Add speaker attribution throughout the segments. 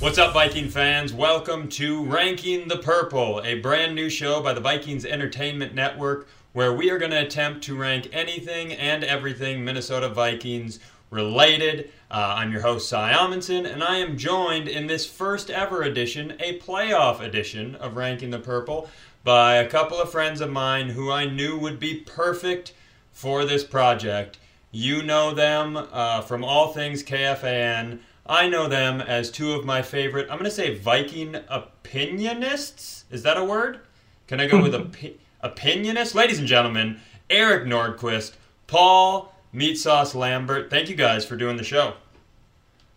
Speaker 1: What's up, Viking fans? Welcome to Ranking the Purple, a brand new show by the Vikings Entertainment Network where we are going to attempt to rank anything and everything Minnesota Vikings related. Uh, I'm your host, Cy Amundson, and I am joined in this first ever edition, a playoff edition of Ranking the Purple, by a couple of friends of mine who I knew would be perfect for this project. You know them uh, from all things KFAN. I know them as two of my favorite, I'm going to say Viking opinionists. Is that a word? Can I go with opi- opinionist? Ladies and gentlemen, Eric Nordquist, Paul Meatsauce Lambert. Thank you guys for doing the show.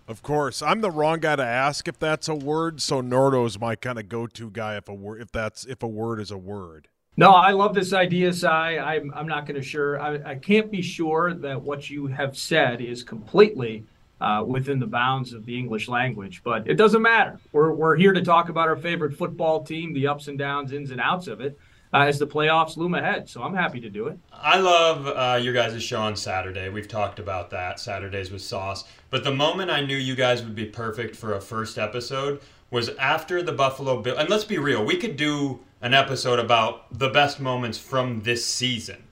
Speaker 2: Of course, I'm the wrong guy to ask if that's a word. So Nordo is my kind of go-to guy if a word if that's if a word is a word.
Speaker 3: No, I love this idea, Cy. I'm I'm not going to sure. I, I can't be sure that what you have said is completely uh, within the bounds of the English language, but it doesn't matter. We're we're here to talk about our favorite football team, the ups and downs, ins and outs of it uh, as the playoffs loom ahead. So I'm happy to do it.
Speaker 1: I love uh, your guys' show on Saturday. We've talked about that, Saturdays with Sauce. But the moment I knew you guys would be perfect for a first episode was after the Buffalo Bill. And let's be real, we could do an episode about the best moments from this season.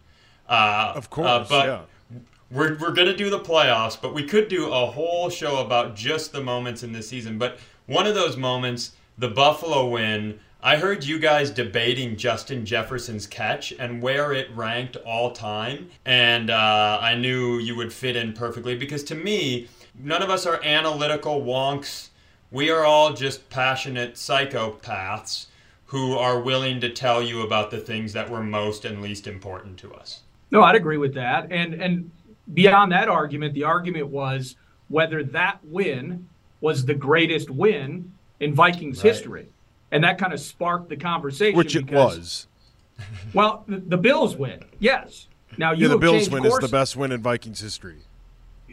Speaker 2: Uh, of course, uh, but yeah.
Speaker 1: We're, we're going to do the playoffs, but we could do a whole show about just the moments in this season. But one of those moments, the Buffalo win, I heard you guys debating Justin Jefferson's catch and where it ranked all time, and uh, I knew you would fit in perfectly because to me, none of us are analytical wonks. We are all just passionate psychopaths who are willing to tell you about the things that were most and least important to us.
Speaker 3: No, I'd agree with that. And and beyond that argument, the argument was whether that win was the greatest win in Vikings right. history and that kind of sparked the conversation.
Speaker 2: Which it because, was.
Speaker 3: Well, the, the, Bills win, yes. Now you
Speaker 2: yeah, the Bills win course. is the best win in Vikings history.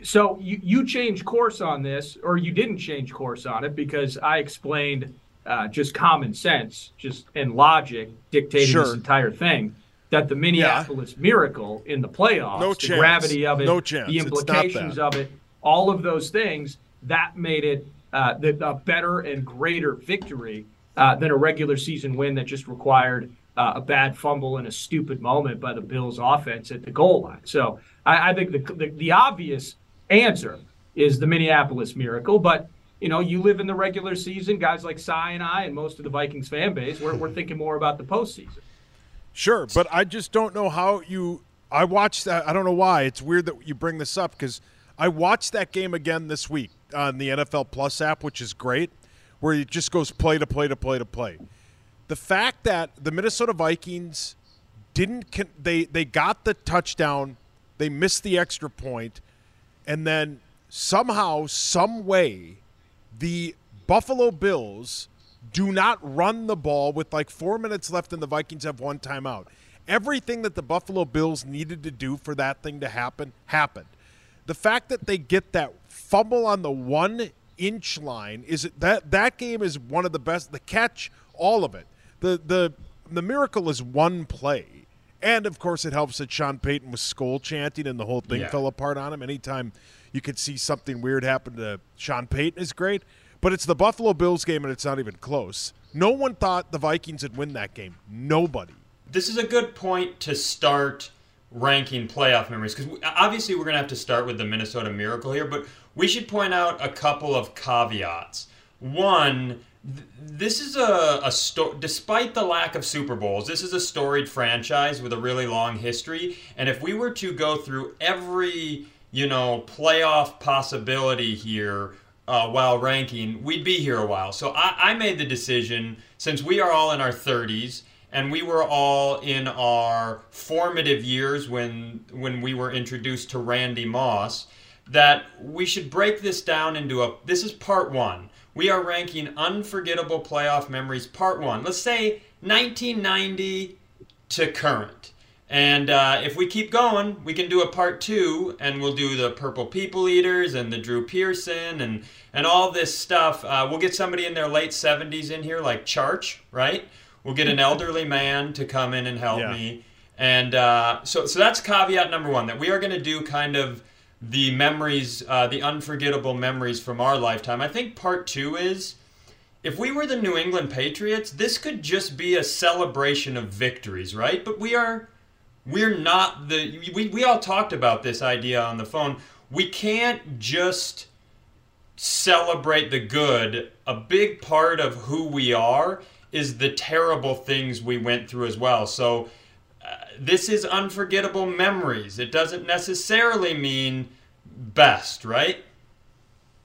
Speaker 3: So you you changed course on this, or you didn't change course on it because I explained uh, just common sense, just and logic dictating sure. this entire thing. That the Minneapolis yeah. Miracle in the playoffs,
Speaker 2: no
Speaker 3: the chance. gravity of it,
Speaker 2: no
Speaker 3: the implications of it, all of those things, that made it uh, the, a better and greater victory uh, than a regular season win that just required uh, a bad fumble and a stupid moment by the Bills offense at the goal line. So I, I think the, the, the obvious answer is the Minneapolis miracle, but you know, you live in the regular season. Guys like Cy and I, and most of the Vikings fan base, we're, we're thinking more about the postseason.
Speaker 2: Sure, but I just don't know how you. I watched that. I don't know why. It's weird that you bring this up because I watched that game again this week on the NFL Plus app, which is great where it just goes play to play to play to play. The fact that the Minnesota Vikings didn't they they got the touchdown, they missed the extra point, and then somehow, some way, the Buffalo Bills do not run the ball with like four minutes left and the Vikings have one timeout. Everything that the Buffalo Bills needed to do for that thing to happen happened. The fact that they get that fumble on the one inch line is that that game is one of the best. The catch, all of it. The the the miracle is one play. And of course, it helps that Sean Payton was skull chanting and the whole thing yeah. fell apart on him. Anytime you could see something weird happen to Sean Payton is great. But it's the Buffalo Bills game and it's not even close. No one thought the Vikings would win that game. Nobody.
Speaker 1: This is a good point to start ranking playoff memories because obviously we're going to have to start with the Minnesota Miracle here, but we should point out a couple of caveats. One, th- this is a, a despite the lack of Super Bowls, this is a storied franchise with a really long history. And if we were to go through every, you know, playoff possibility here uh, while ranking, we'd be here a while. So I, I made the decision, since we are all in our 30s, and we were all in our formative years when when we were introduced to Randy Moss that we should break this down into a this is part one. We are ranking unforgettable playoff memories part one. Let's say 1990 to current. And uh, if we keep going, we can do a part two, and we'll do the Purple People Eaters and the Drew Pearson and and all this stuff. Uh, we'll get somebody in their late 70s in here, like Charch, right? We'll get an elderly man to come in and help yeah. me. And uh, so, so that's caveat number one that we are going to do kind of the memories, uh, the unforgettable memories from our lifetime. I think part two is if we were the New England Patriots, this could just be a celebration of victories, right? But we are we're not the we, we all talked about this idea on the phone. We can't just celebrate the good. A big part of who we are is the terrible things we went through as well. So uh, this is unforgettable memories. It doesn't necessarily mean best, right?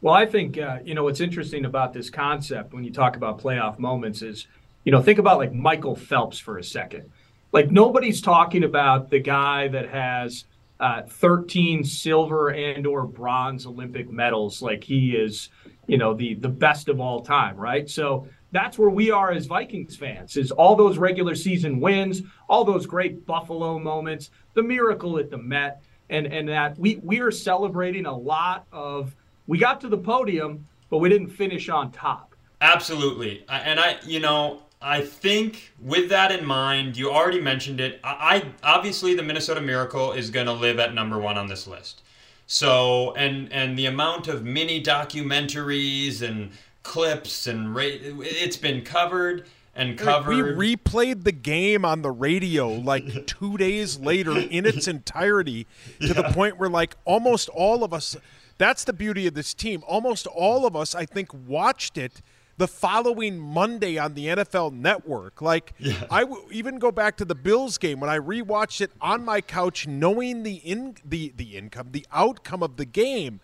Speaker 3: Well, I think uh, you know what's interesting about this concept when you talk about playoff moments is, you know, think about like Michael Phelps for a second. Like nobody's talking about the guy that has uh, 13 silver and or bronze Olympic medals. Like he is, you know, the the best of all time, right? So that's where we are as Vikings fans. Is all those regular season wins, all those great Buffalo moments, the miracle at the Met, and and that we we are celebrating a lot of we got to the podium, but we didn't finish on top.
Speaker 1: Absolutely. And I, you know, I think with that in mind, you already mentioned it. I, I obviously the Minnesota Miracle is going to live at number one on this list. So and and the amount of mini documentaries and clips and ra- it's been covered and covered.
Speaker 2: We replayed the game on the radio like two days later in its entirety to yeah. the point where like almost all of us that's the beauty of this team. Almost all of us, I think, watched it the following Monday on the NFL Network. Like, yeah. I w- even go back to the Bills game when I rewatched it on my couch, knowing the in the the income, the outcome of the game,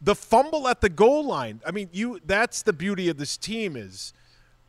Speaker 2: the fumble at the goal line. I mean, you that's the beauty of this team is.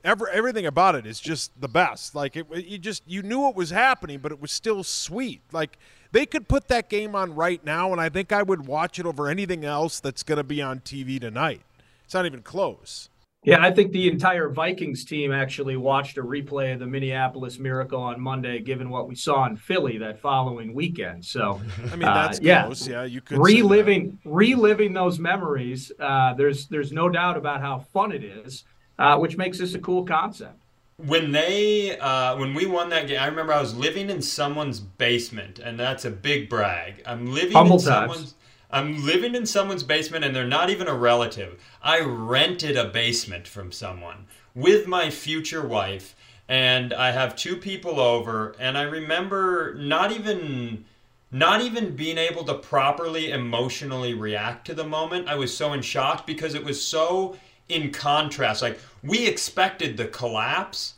Speaker 2: Every, everything about it is just the best. Like it, you just you knew what was happening, but it was still sweet. Like they could put that game on right now, and I think I would watch it over anything else that's going to be on TV tonight. It's not even close.
Speaker 3: Yeah, I think the entire Vikings team actually watched a replay of the Minneapolis Miracle on Monday, given what we saw in Philly that following weekend. So,
Speaker 2: I mean, that's uh, close. Yeah. yeah, you could
Speaker 3: reliving reliving those memories. Uh, there's there's no doubt about how fun it is, uh, which makes this a cool concept
Speaker 1: when they uh, when we won that game, I remember I was living in someone's basement, and that's a big brag. I'm living Humble in times. someone's. I'm living in someone's basement, and they're not even a relative. I rented a basement from someone with my future wife, and I have two people over, and I remember not even not even being able to properly emotionally react to the moment. I was so in shock because it was so in contrast. Like we expected the collapse.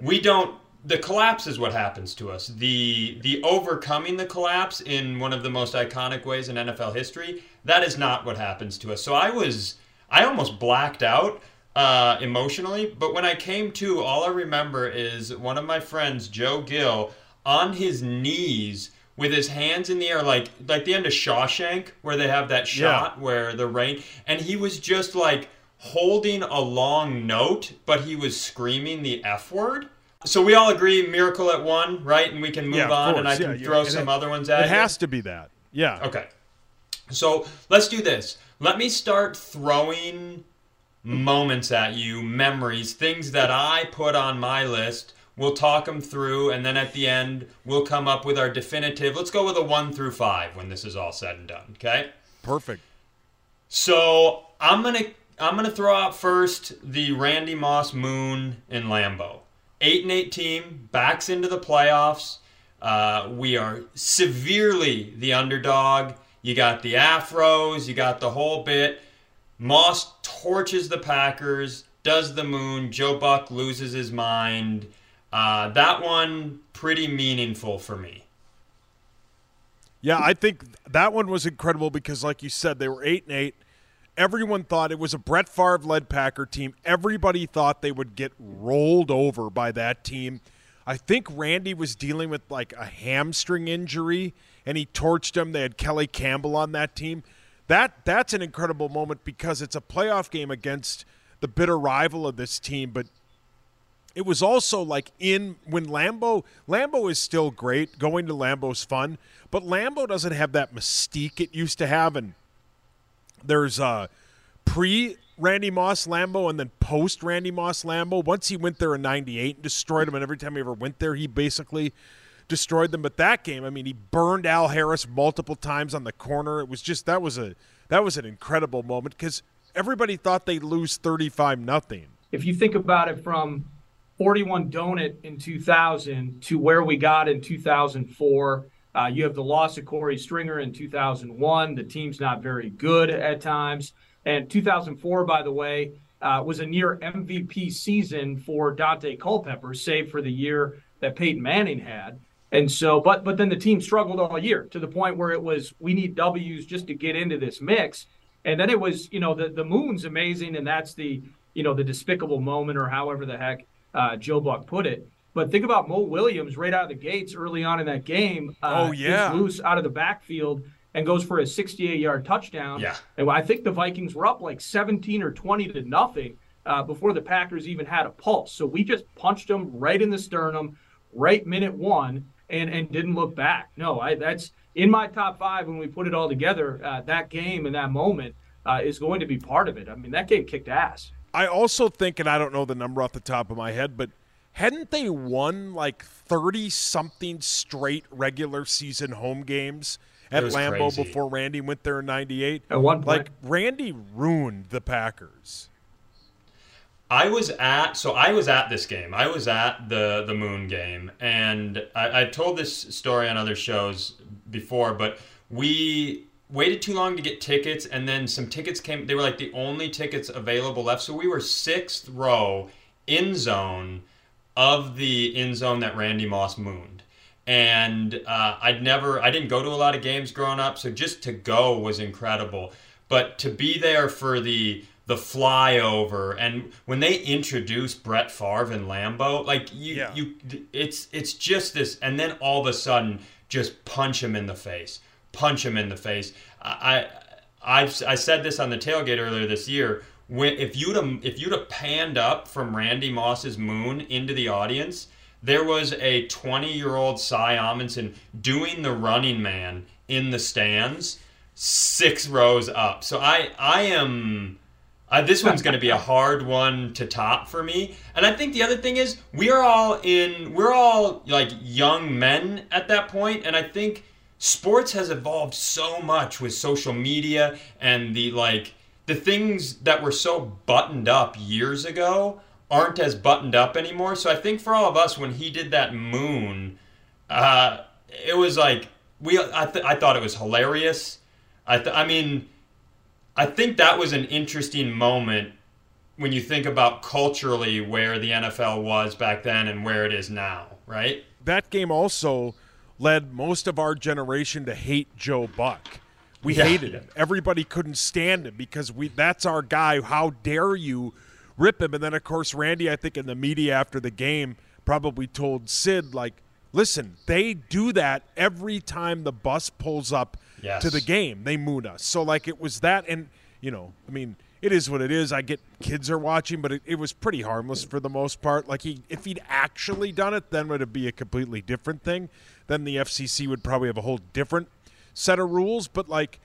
Speaker 1: We don't the collapse is what happens to us. The the overcoming the collapse in one of the most iconic ways in NFL history, that is not what happens to us. So I was I almost blacked out uh, emotionally, but when I came to, all I remember is one of my friends, Joe Gill, on his knees with his hands in the air, like like the end of Shawshank, where they have that shot yeah. where the rain, and he was just like holding a long note, but he was screaming the F word. So we all agree Miracle at one, right? And we can move yeah, on, and I can yeah, throw yeah. some it, other ones at
Speaker 2: it. It has to be that. Yeah.
Speaker 1: Okay. So let's do this. Let me start throwing moments at you, memories, things that I put on my list. We'll talk them through, and then at the end, we'll come up with our definitive. Let's go with a one through five when this is all said and done. Okay.
Speaker 2: Perfect.
Speaker 1: So I'm gonna I'm going to throw out first the Randy Moss Moon in Lambeau. 8 and 8 team, backs into the playoffs. Uh, we are severely the underdog. You got the Afros, you got the whole bit. Moss torches the Packers, does the moon. Joe Buck loses his mind. Uh, that one pretty meaningful for me.
Speaker 2: Yeah, I think that one was incredible because, like you said, they were eight and eight. Everyone thought it was a Brett Favre led Packer team. Everybody thought they would get rolled over by that team. I think Randy was dealing with like a hamstring injury and he torched him. They had Kelly Campbell on that team. That that's an incredible moment because it's a playoff game against the bitter rival of this team, but it was also like in when Lambeau Lambeau is still great. Going to Lambeau's fun, but Lambeau doesn't have that mystique it used to have and there's uh, pre Randy Moss Lambeau and then post Randy Moss Lambeau. Once he went there in '98 and destroyed them, and every time he ever went there, he basically destroyed them. But that game, I mean, he burned Al Harris multiple times on the corner. It was just that was a that was an incredible moment because everybody thought they'd lose 35 nothing.
Speaker 3: if you think about it from 41 donut in 2000 to where we got in 2004 uh, you have the loss of Corey Stringer in 2001. The team's not very good at times. And 2004, by the way, uh, was a near MVP season for Daunte Culpepper, save for the year that Peyton Manning had. And so, but but then the team struggled all year to the point where it was we need W's just to get into this mix. And then it was, you know, the the moon's amazing, and that's the you know the despicable moment or however the heck uh, Joe Buck put it. But think about Moe Williams right out of the gates early on in that game.
Speaker 2: Uh, oh yeah,
Speaker 3: loose out of the backfield and goes for a 68-yard touchdown.
Speaker 1: Yeah,
Speaker 3: and I think the Vikings were up like 17 or 20 to nothing uh, before the Packers even had a pulse. So we just punched them right in the sternum, right minute one, and and didn't look back. No, I that's in my top five when we put it all together. Uh, that game and that moment uh, is going to be part of it. I mean, that game kicked ass.
Speaker 2: I also think, and I don't know the number off the top of my head, but hadn't they won like 30 something straight regular season home games at Lambeau
Speaker 1: crazy.
Speaker 2: before Randy went there in 98?
Speaker 3: At one point.
Speaker 2: Like Randy ruined the Packers.
Speaker 1: I was at so I was at this game. I was at the the Moon game, and I, I've told this story on other shows before, but we waited too long to get tickets, and then some tickets came. They were like the only tickets available left, so we were sixth row in zone of the end zone that Randy Moss mooned. And uh, I'd never, I didn't go to a lot of games growing up, so just to go was incredible. But to be there for the the flyover and when they introduced Brett Favre and Lambeau, like you,
Speaker 2: yeah.
Speaker 1: you, it's it's just this, and then all of a sudden, just punch him in the face, punch him in the face. I, I, I've, I said this on the tailgate earlier this year when if you'd have, if you'd have panned up from Randy Moss's moon into the audience, there was a 20 year old Cy Amundson doing the running man in the stands, six rows up. So I I am. Uh, this one's going to be a hard one to top for me. And I think the other thing is we're all in we're all like young men at that point and I think sports has evolved so much with social media and the like the things that were so buttoned up years ago aren't as buttoned up anymore. So I think for all of us, when he did that moon, uh, it was like we. I, th- I thought it was hilarious. I. Th- I mean, I think that was an interesting moment when you think about culturally where the NFL was back then and where it is now. Right.
Speaker 2: That game also led most of our generation to hate Joe Buck. We
Speaker 1: Yeah.
Speaker 2: hated him. Everybody couldn't stand him because we that's our guy. How dare you rip him? And then of course Randy, I think in the media after the game probably told Sid like, "Listen, they do that every time the bus pulls up
Speaker 1: Yes.
Speaker 2: to the game. They moon us." So like it was that and you know, I mean, it is what it is. I get kids are watching, but it, it was pretty harmless for the most part. Like he if he'd actually done it, then would it be a completely different thing. Then the FCC would probably have a whole different set of rules, but like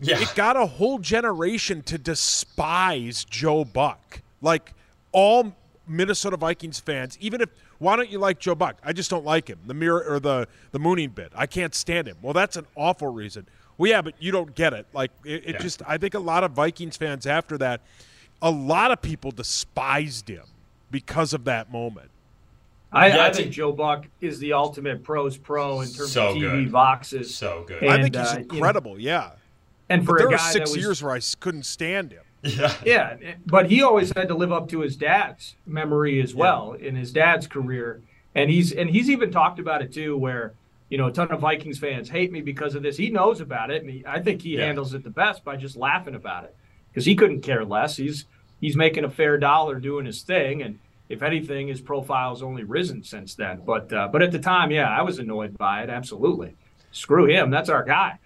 Speaker 1: Yeah.
Speaker 2: it got a whole generation to despise Joe Buck. Like all Minnesota Vikings fans, even if why don't you like Joe Buck? I just don't like him. The mirror or the the mooning bit. I can't stand him. Well, that's an awful reason. Well, yeah, but you don't get it. Like it, it
Speaker 1: Yeah.
Speaker 2: just I think a lot of Vikings fans after that, a lot of people despised him because of that moment.
Speaker 3: I,
Speaker 1: Yeah,
Speaker 3: I
Speaker 1: it's
Speaker 3: think
Speaker 1: a-
Speaker 3: Joe Buck is the ultimate pros pro in terms
Speaker 1: So
Speaker 3: of TV
Speaker 1: good.
Speaker 3: boxes.
Speaker 1: So good.
Speaker 2: I think he's
Speaker 3: uh, you know,
Speaker 2: incredible. yeah.
Speaker 3: And for
Speaker 2: But there
Speaker 3: a
Speaker 2: were
Speaker 3: guy
Speaker 2: six
Speaker 3: that was,
Speaker 2: years where I s- couldn't stand him.
Speaker 1: yeah.
Speaker 3: Yeah, but he always had to live up to his dad's memory as well in his dad's career, and he's and he's even talked about it too, where you know a ton of Vikings fans hate me because of this. He knows about it, and he, I think he
Speaker 1: Yeah.
Speaker 3: handles it the best by just laughing about it because he couldn't care less. He's he's making a fair dollar doing his thing, and if anything, his profile's only risen since then. But uh, but at the time, yeah, I was annoyed by it. Absolutely, screw him. That's our guy.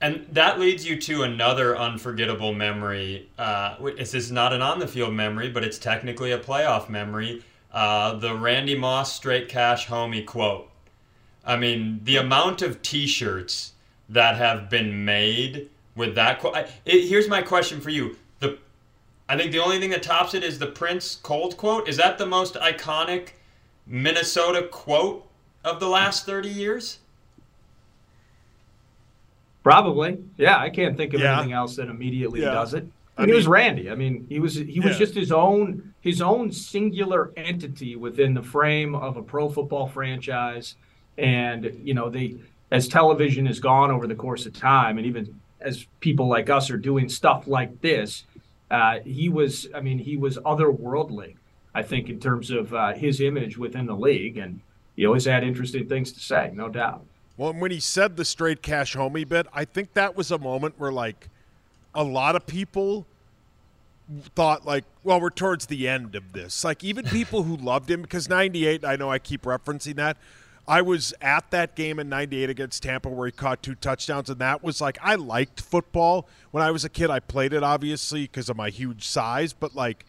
Speaker 1: And that leads you to another unforgettable memory. Uh, this is not an on the field memory, but it's technically a playoff memory. Uh, the Randy Moss straight cash homie quote. I mean, the amount of t shirts that have been made with that quote. Here's my question for you. The, I think the only thing that tops it is the Prince Cold quote. Is that the most iconic Minnesota quote of the last 30 years?
Speaker 3: Probably, yeah. I can't think of
Speaker 2: Yeah.
Speaker 3: anything else that immediately
Speaker 2: Yeah.
Speaker 3: does it. I mean, he was Randy. I mean, he was he was yeah. just his own his own singular entity within the frame of a pro football franchise. And you know, they as television has gone over the course of time, and even as people like us are doing stuff like this, uh, he was. I mean, he was otherworldly. I think in terms of uh, his image within the league, and he always had interesting things to say, no doubt.
Speaker 2: Well, when he said the straight cash homie bit, I think that was a moment where like a lot of people thought like, well, we're towards the end of this. Like even people who loved him because 98, I know I keep referencing that. I was at that game in 98 against Tampa where he caught two touchdowns and that was like I liked football when I was a kid. I played it obviously because of my huge size, but like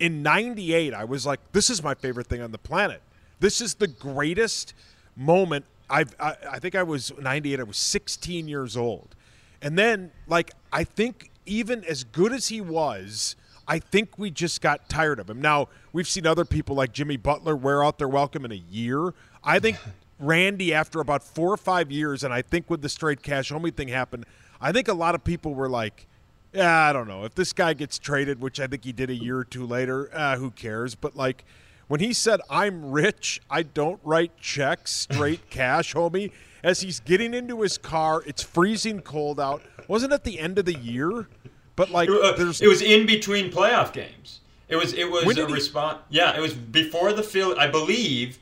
Speaker 2: in 98 I was like this is my favorite thing on the planet. This is the greatest moment I've, I, I think I was 98. I was 16 years old. And then, like, I think even as good as he was, I think we just got tired of him. Now, we've seen other people like Jimmy Butler wear out their welcome in a year. I think Randy, after about four or five years, and I think with the straight cash homie thing happened, I think a lot of people were like, yeah, I don't know. If this guy gets traded, which I think he did a year or two later, uh, who cares? But, like, when he said, I'm rich, I don't write checks, straight cash, homie, as he's getting into his car, it's freezing cold out. Wasn't it the end of the year? But like,
Speaker 1: uh, there's it was in between playoff games. It was it was a response. Yeah, it was before the field. I believe.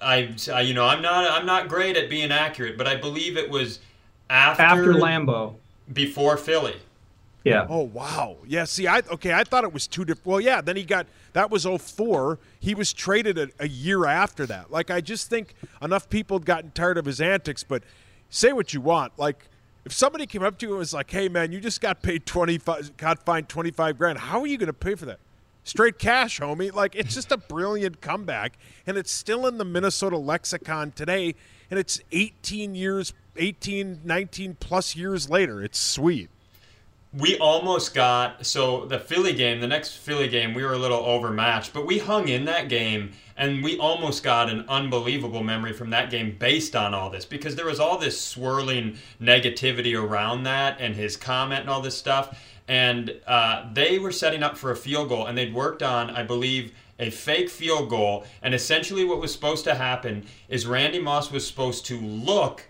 Speaker 1: I, I you know I'm not I'm not great at being accurate, but I believe it was after
Speaker 3: after Lambeau,
Speaker 1: before Philly.
Speaker 3: Yeah.
Speaker 2: Oh wow. Yeah. See, I okay. I thought it was two different. Well, yeah. Then he got that was 04. He was traded a, a, year after that. Like I just think enough people had gotten tired of his antics. But say what you want. Like if somebody came up to you and was like, "Hey man, you just got paid 25, got fined 25 grand. How are you going to pay for that?" Straight cash, homie. Like it's just a brilliant comeback, and it's still in the Minnesota lexicon today. And it's 18 years, 18, 19 plus years later. It's sweet
Speaker 1: we almost got so the Philly game, the next Philly game, we were a little overmatched, but we hung in that game and we almost got an unbelievable memory from that game based on all this because there was all this swirling negativity around that and his comment and all this stuff. And uh, they were setting up for a field goal and they'd worked on, I believe, a fake field goal. And essentially, what was supposed to happen is Randy Moss was supposed to look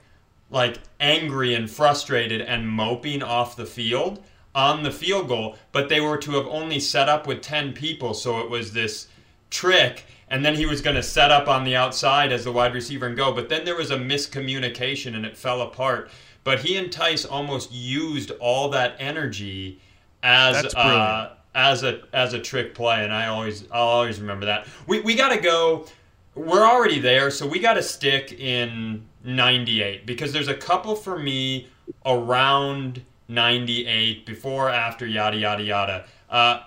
Speaker 1: like angry and frustrated and moping off the field on the field goal, but they were to have only set up with 10 people, so it was this trick. And then he was going to set up on the outside as the wide receiver and go. But then there was a miscommunication and it fell apart. But he and Tice almost used all that energy as uh, as a as a trick play, and I always I'll always remember that. We we got to go. We're already there, so we got to stick in '98 because there's a couple for me around 98, before, after, yada, yada, yada. Uh,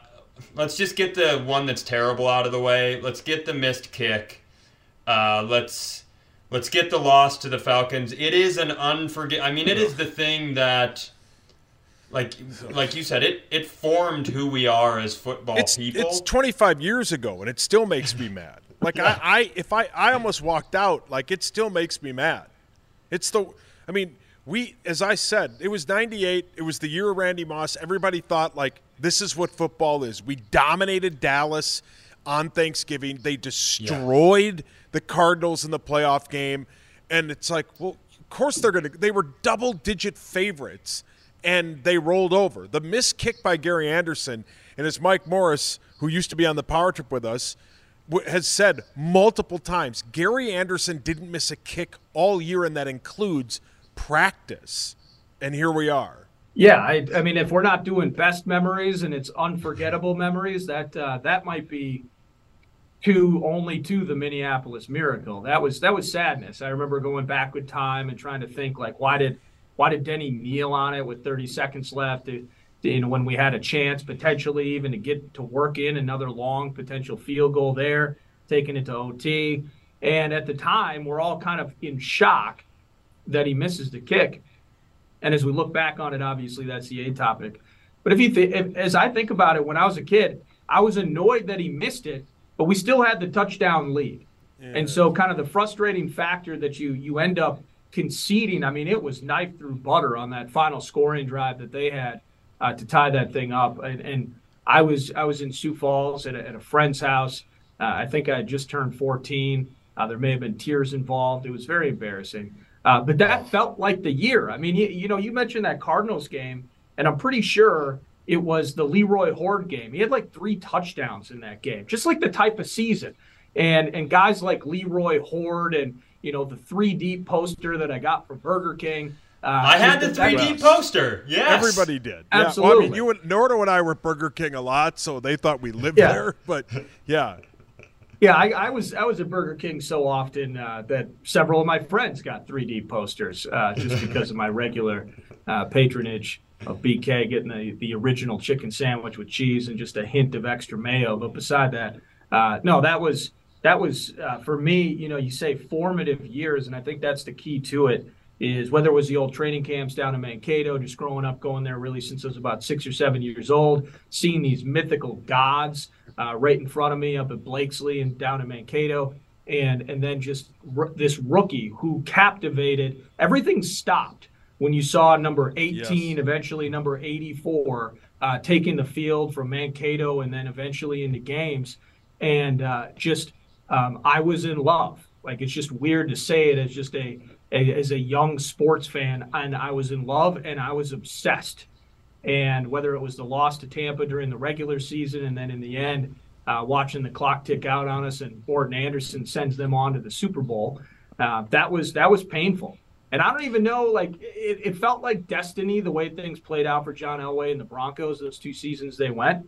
Speaker 1: let's just get the one that's terrible out of the way. Let's get the missed kick. Uh, let's let's get the loss to the Falcons. It is an unforget. I mean, it is the thing that, like like you said, it it formed who we are as football
Speaker 2: it's,
Speaker 1: people.
Speaker 2: It's 25 years ago, and it still makes me mad. Like I, I if I I almost walked out. Like it still makes me mad. It's the. I mean, we, as I said, it was 98. It was the year of Randy Moss. Everybody thought, like, this is what football is. We dominated Dallas on Thanksgiving. They destroyed yeah. the Cardinals in the playoff game. And it's like, well, of course they're going to, they were double digit favorites and they rolled over. The missed kick by Gary Anderson, and as Mike Morris, who used to be on the power trip with us, has said multiple times, Gary Anderson didn't miss a kick all year, and that includes practice. And here we are.
Speaker 3: Yeah, I, I mean, if we're not doing best memories and it's unforgettable memories, that uh, that might be to only to the Minneapolis Miracle. That was that was sadness. I remember going back with time and trying to think like, why did why did Denny kneel on it with 30 seconds left? To, you know, when we had a chance potentially even to get to work in another long potential field goal there, taking it to OT. And at the time, we're all kind of in shock that he misses the kick. And as we look back on it, obviously that's the A topic. But if you think, as I think about it, when I was a kid, I was annoyed that he missed it, but we still had the touchdown lead. Yeah. And so, kind of the frustrating factor that you you end up conceding. I mean, it was knife through butter on that final scoring drive that they had uh, to tie that thing up. And, and, I was I was in Sioux Falls at a, at a friend's house. Uh, I think I just turned 14. Uh, there may have been tears involved. It was very embarrassing. Uh, but that felt like the year. I mean, you, you know, you mentioned that Cardinals game, and I'm pretty sure it was the Leroy Hoard game. He had like three touchdowns in that game, just like the type of season. And and guys like Leroy Hoard and you know the 3D poster that I got from Burger King.
Speaker 1: Uh, I had the 3D poster. Yes,
Speaker 2: everybody did.
Speaker 3: Absolutely.
Speaker 2: Yeah. Well, I mean, you and Nordo and I were Burger King a lot, so they thought we lived yeah. there. But yeah,
Speaker 3: yeah, I, I, was I was at Burger King so often uh, that several of my friends got 3D posters uh, just because of my regular uh, patronage of BK, getting the, the original chicken sandwich with cheese and just a hint of extra mayo. But beside that, uh, no, that was that was uh, for me. You know, you say formative years, and I think that's the key to it is whether it was the old training camps down in Mankato, just growing up going there really since I was about six or seven years old, seeing these mythical gods uh, right in front of me up at Blakeslee and down in Mankato, and and then just r- this rookie who captivated. Everything stopped when you saw number 18, yes. eventually number 84, uh, taking the field from Mankato and then eventually into games, and uh, just um, I was in love. Like it's just weird to say it as just a as a young sports fan, and I was in love and I was obsessed. And whether it was the loss to Tampa during the regular season, and then in the end, uh, watching the clock tick out on us, and Morten Andersen sends them on to the Super Bowl, uh, that was that was painful. And I don't even know, like it, it felt like destiny the way things played out for John Elway and the Broncos those two seasons they went.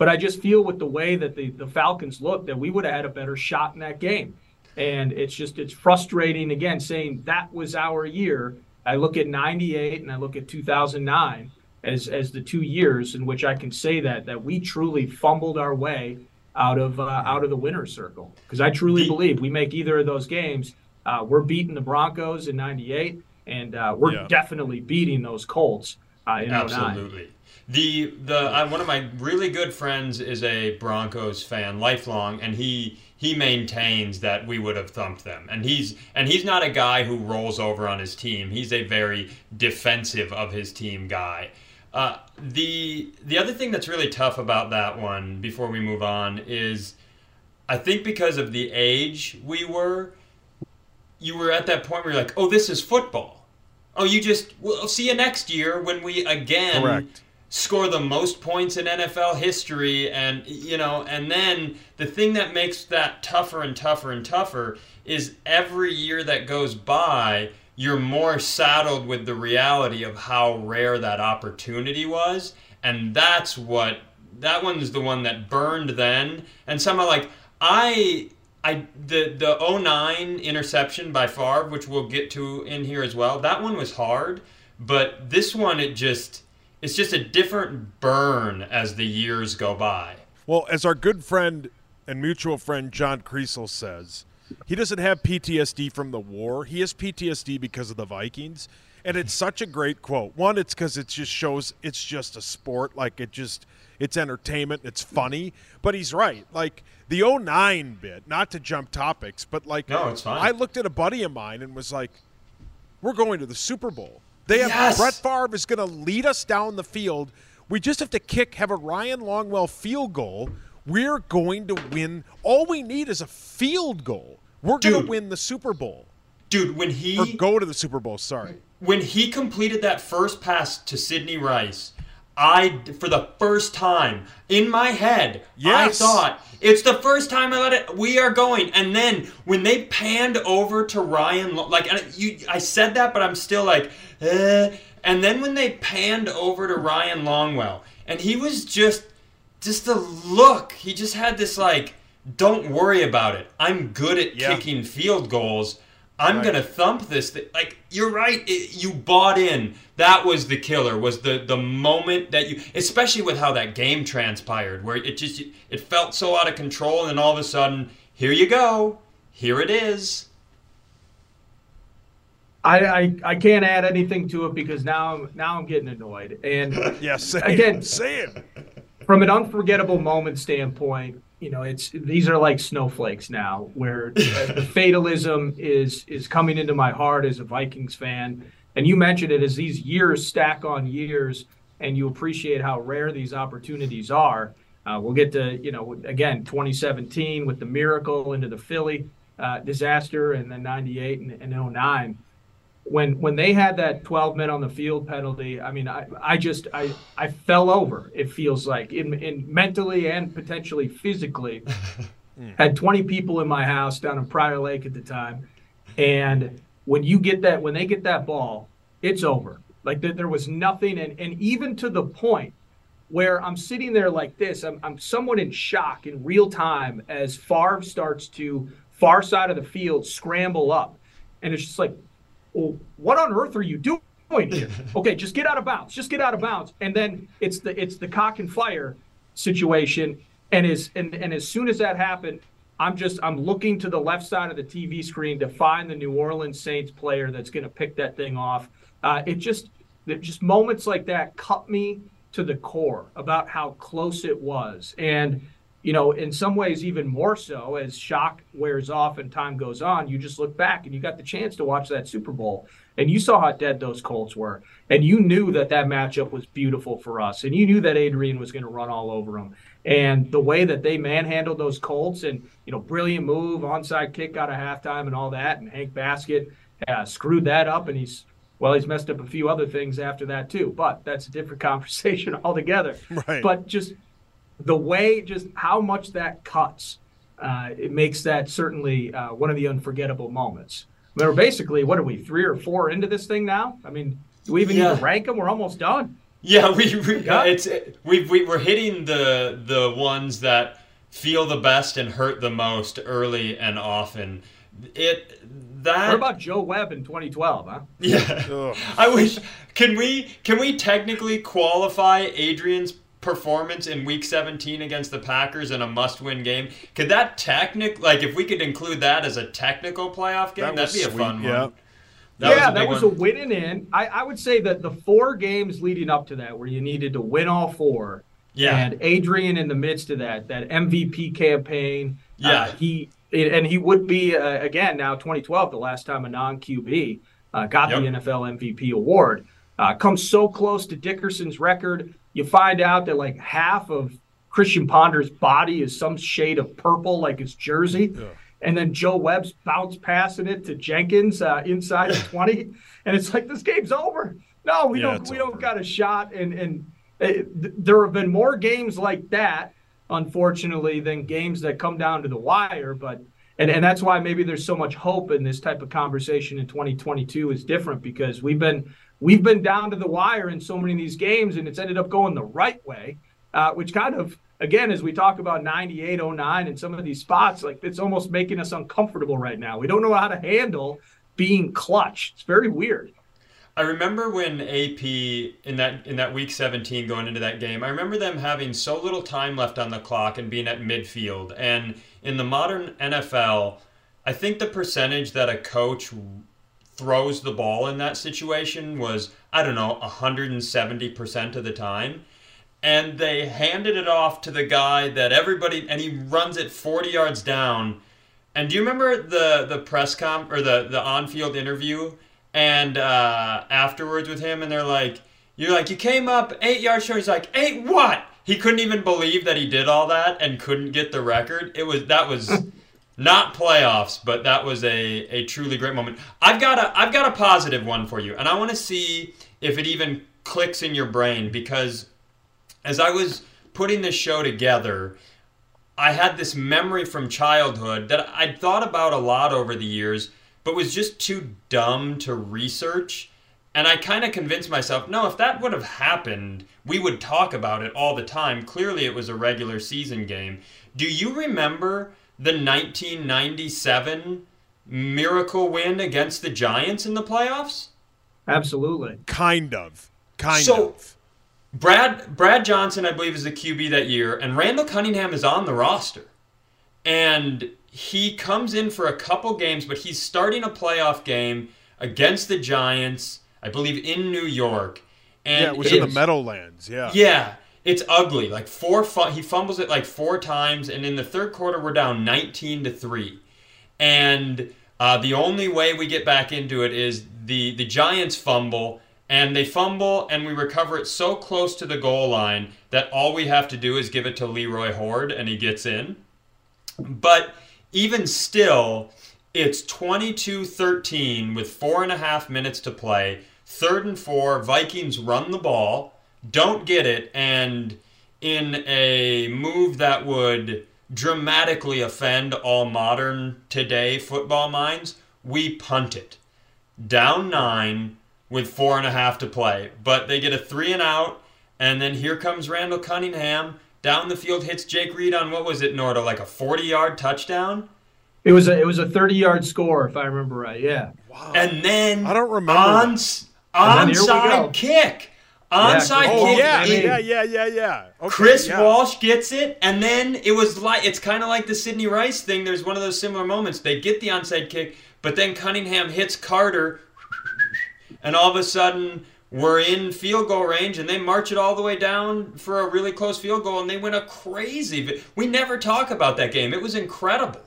Speaker 3: But I just feel with the way that the, the Falcons looked that we would have had a better shot in that game. And it's just it's frustrating again saying that was our year. I look at 98 and I look at 2009 as as the two years in which I can say that that we truly fumbled our way out of uh, out of the winner's circle because I truly believe we make either of those games, uh, we're beating the Broncos in '98, and uh, we're yeah. definitely beating those Colts uh, in
Speaker 1: Absolutely. 09. The the uh, one of my really good friends is a Broncos fan, lifelong, and he he maintains that we would have thumped them. And he's and he's not a guy who rolls over on his team. He's a very defensive of his team guy. Uh, the the other thing that's really tough about that one before we move on is I think because of the age we were, you were at that point where you're like, oh, this is football. Oh, you just we'll see you next year when we again
Speaker 2: Correct
Speaker 1: score the most points in NFL history and you know and then the thing that makes that tougher and tougher and tougher is every year that goes by you're more saddled with the reality of how rare that opportunity was. And that's what that one's the one that burned then. And somehow like I I the the 09 interception by Favre which we'll get to in here as well that one was hard. But this one it just it's just a different burn as the years go by.
Speaker 2: Well, as our good friend and mutual friend John Kriesel says, he doesn't have PTSD from the war. He has PTSD because of the Vikings. And it's such a great quote. One, it's because it just shows it's just a sport. Like it just, it's entertainment. It's funny. But he's right. Like the 09 bit, not to jump topics, but like,
Speaker 1: no, it's fine.
Speaker 2: I looked at a buddy of mine and was like, we're going to the Super Bowl. They have yes. Brett Favre is going to lead us down the field. We just have to kick, have a Ryan Longwell field goal. We're going to win. All we need is a field goal. We're going to win the Super Bowl.
Speaker 1: Dude, when he
Speaker 2: or go to the Super Bowl. Sorry.
Speaker 1: When he completed that first pass to Sidney Rice, I for the first time in my head, yes. I thought it's the first time I let it. We are going, and then when they panned over to Ryan, like you, I said that, but I'm still like, eh. and then when they panned over to Ryan Longwell, and he was just, just the look. He just had this like, don't worry about it. I'm good at yeah. kicking field goals. I'm right. gonna thump this. Thing. Like you're right. It, you bought in. That was the killer. Was the the moment that you, especially with how that game transpired, where it just it felt so out of control, and then all of a sudden, here you go. Here it is.
Speaker 3: I, I, I can't add anything to it because now I'm now I'm getting annoyed. And
Speaker 2: yes,
Speaker 3: yeah, again,
Speaker 2: say it.
Speaker 3: From an unforgettable moment standpoint, you know, it's these are like snowflakes now, where the fatalism is is coming into my heart as a Vikings fan. And you mentioned it as these years stack on years. and you appreciate how rare these opportunities are. Uh, we'll get to, you know, again, 2017 with the miracle into the Philly uh, disaster and then 98 and, and 09 when when they had that 12 men on the field penalty, I mean, I, I just I I fell over. It feels like in, in mentally and potentially physically. had 20 people in my house down in Prior Lake at the time, and when you get that when they get that ball, it's over. Like there, there was nothing, and and even to the point where I'm sitting there like this, I'm I'm somewhat in shock in real time as Favre starts to far side of the field scramble up, and it's just like well, what on earth are you doing okay, just get out of bounds. Just get out of bounds. And then it's the it's the cock and fire situation. And as and, and as soon as that happened, I'm just I'm looking to the left side of the TV screen to find the New Orleans Saints player that's going to pick that thing off. Uh, it just just moments like that cut me to the core about how close it was. And you know, in some ways, even more so as shock wears off and time goes on, you just look back and you got the chance to watch that Super Bowl and you saw how dead those Colts were. And you knew that that matchup was beautiful for us. And you knew that Adrian was going to run all over them. And the way that they manhandled those Colts and, you know, brilliant move, onside kick out of halftime and all that. And Hank Baskett uh, screwed that up and he's well, he's messed up a few other things after that too, but that's a different conversation altogether.
Speaker 2: Right.
Speaker 3: But just the way just how much that cuts, uh, it makes that certainly uh, one of the unforgettable moments. I mean, we're basically, what are we, three or four into this thing now? I mean, do we even yeah. need to rank them? We're almost done.
Speaker 1: Yeah, we, we yeah. it's we we we're hitting the the ones that feel the best and hurt the most early and often. It that
Speaker 3: What about Joe Webb in 2012, huh?
Speaker 1: Yeah. I wish can we can we technically qualify Adrian's performance in week 17 against the Packers in a must-win game. Could that technic like if we could include that as a technical playoff game, that would be a fun
Speaker 2: yeah.
Speaker 1: one.
Speaker 3: That yeah, was that was one. a win and in. I, I would say that the four games leading up to that, where you needed to win all four,
Speaker 1: yeah,
Speaker 3: and Adrian in the midst of that, that MVP campaign,
Speaker 1: uh, yeah,
Speaker 3: uh, he and he would be uh, again now 2012, the last time a non QB uh, got yep. the NFL MVP award. Uh, comes so close to Dickerson's record you find out that like half of Christian Ponder's body is some shade of purple, like his jersey. Yeah. And then Joe Webb's bounce passing it to Jenkins uh, inside the 20. And it's like, this game's over. No, we yeah, don't we over. don't got a shot. And, and it, uh, th- there have been more games like that, unfortunately, than games that come down to the wire. But and, and that's why maybe there's so much hope in this type of conversation in 2022 is different because we've been we've been down to the wire in so many of these games, and it's ended up going the right way, uh, which kind of, again, as we talk about 98, 09 and some of these spots, like it's almost making us uncomfortable right now. We don't know how to handle being clutch. It's very weird.
Speaker 1: I remember when AP in that in that week 17 going into that game. I remember them having so little time left on the clock and being at midfield. And in the modern NFL, I think the percentage that a coach throws the ball in that situation was, I don't know, 170% of the time. And they handed it off to the guy that everybody, and he runs it 40 yards down. And do you remember the, the press comp or the, the on field interview? And uh, afterwards with him, and they're like, You're like, you came up eight yards short. He's like, Eight what? He couldn't even believe that he did all that and couldn't get the record. It was, that was. Not playoffs, but that was a, a truly great moment. I've got a I've got a positive one for you, and I want to see if it even clicks in your brain because as I was putting this show together, I had this memory from childhood that I'd thought about a lot over the years, but was just too dumb to research. And I kind of convinced myself, no, if that would have happened, we would talk about it all the time. Clearly, it was a regular season game. Do you remember the 1997 miracle win against the Giants in the playoffs?
Speaker 3: Absolutely.
Speaker 2: Kind of. Kind
Speaker 1: so,
Speaker 2: of.
Speaker 1: Brad Brad Johnson, I believe, is the QB that year, and Randall Cunningham is on the roster. And he comes in for a couple games, but he's starting a playoff game against the Giants, I believe, in New York. And
Speaker 2: yeah, it was in the Meadowlands. Yeah.
Speaker 1: Yeah, it's ugly. Like four, he fumbles it like four times, and in the third quarter we're down 19 to three, and uh, the only way we get back into it is the the Giants fumble, and they fumble, and we recover it so close to the goal line that all we have to do is give it to Leroy Hoard, and he gets in. But even still, it's 22 13 with four and a half minutes to play. Third and four, Vikings run the ball, don't get it, and in a move that would dramatically offend all modern today football minds, we punt it. Down nine with four and a half to play. But they get a three and out, and then here comes Randall Cunningham. Down the field, hits Jake Reed on what was it, Nordo, like a 40 yard touchdown?
Speaker 3: It was a it was a 30 yard score, if I remember right. Yeah.
Speaker 1: Wow. And then
Speaker 2: I don't remember.
Speaker 1: On, onside kick. Onside oh,
Speaker 2: yeah, oh,
Speaker 1: kick.
Speaker 2: Yeah, yeah, yeah, yeah, yeah.
Speaker 1: Okay, Chris yeah. Walsh gets it, and then it was like it's kind of like the Sidney Rice thing. There's one of those similar moments. They get the onside kick, but then Cunningham hits Carter, and all of a sudden we're in field goal range, and they march it all the way down for a really close field goal, and they win a crazy. We never talk about that game. It was incredible.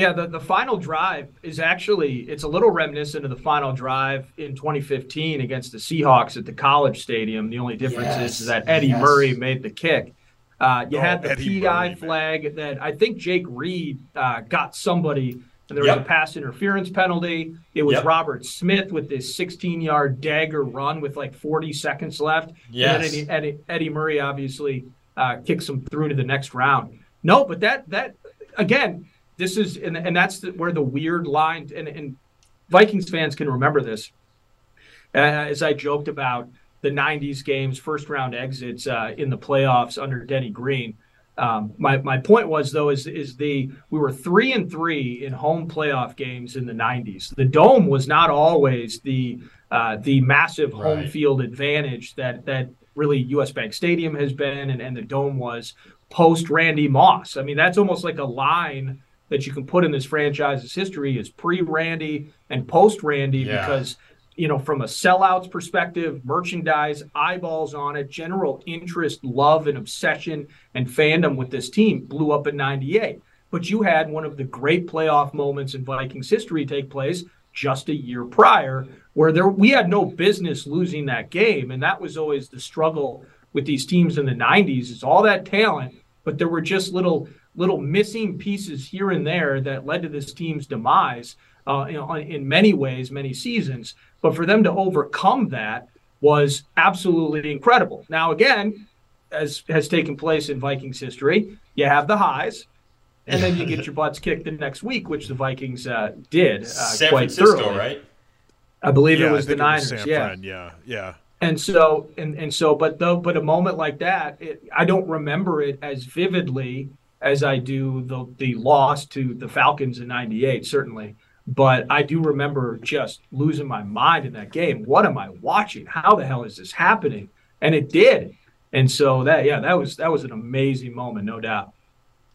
Speaker 3: Yeah, the, the final drive is actually it's a little reminiscent of the final drive in 2015 against the Seahawks at the College Stadium. The only difference yes. is that Eddie yes. Murray made the kick. Uh, you oh, had the Eddie PI Murray, flag man. that I think Jake Reed uh, got somebody, and there was a pass interference penalty. It was yep. Robert Smith with this 16 yard dagger run with like 40 seconds left.
Speaker 1: Yes.
Speaker 3: Eddie, Eddie, Eddie, Murray obviously uh, kicks him through to the next round. No, but that that again this is and, and that's the, where the weird line and, and Vikings fans can remember this. Uh, as I joked about the '90s games, first round exits uh, in the playoffs under Denny Green. Um, my my point was though is is the we were three and three in home playoff games in the '90s. The dome was not always the uh, the massive home right. field advantage that that really U.S. Bank Stadium has been, and, and the dome was post Randy Moss. I mean, that's almost like a line that you can put in this franchise's history is pre Randy and post Randy yeah. because you know from a sellouts perspective, merchandise, eyeballs on it, general interest, love, and obsession and fandom with this team blew up in '98. But you had one of the great playoff moments in Vikings history take place just a year prior, where there we had no business losing that game, and that was always the struggle with these teams in the '90s. Is all that talent, but there were just little little missing pieces here and there that led to this team's demise uh, in, in many ways, many seasons. But for them to overcome that was absolutely incredible. Now, again, as has taken place in Vikings history, you have the highs, and then you get your butts kicked the next week, which the Vikings uh, did uh,
Speaker 1: San
Speaker 3: quite
Speaker 1: Francisco,
Speaker 3: thoroughly.
Speaker 1: right?
Speaker 3: I believe
Speaker 2: yeah,
Speaker 3: it was the
Speaker 2: Niners.
Speaker 3: Was yeah,
Speaker 2: Fran, yeah, yeah.
Speaker 3: And so, and and so, but though, but a moment like that, it, I don't remember it as vividly as I do the the loss to the Falcons in '98, certainly. But I do remember just losing my mind in that game. What am I watching? How the hell is this happening? And it did. And so that yeah, that was that was an amazing moment, no doubt.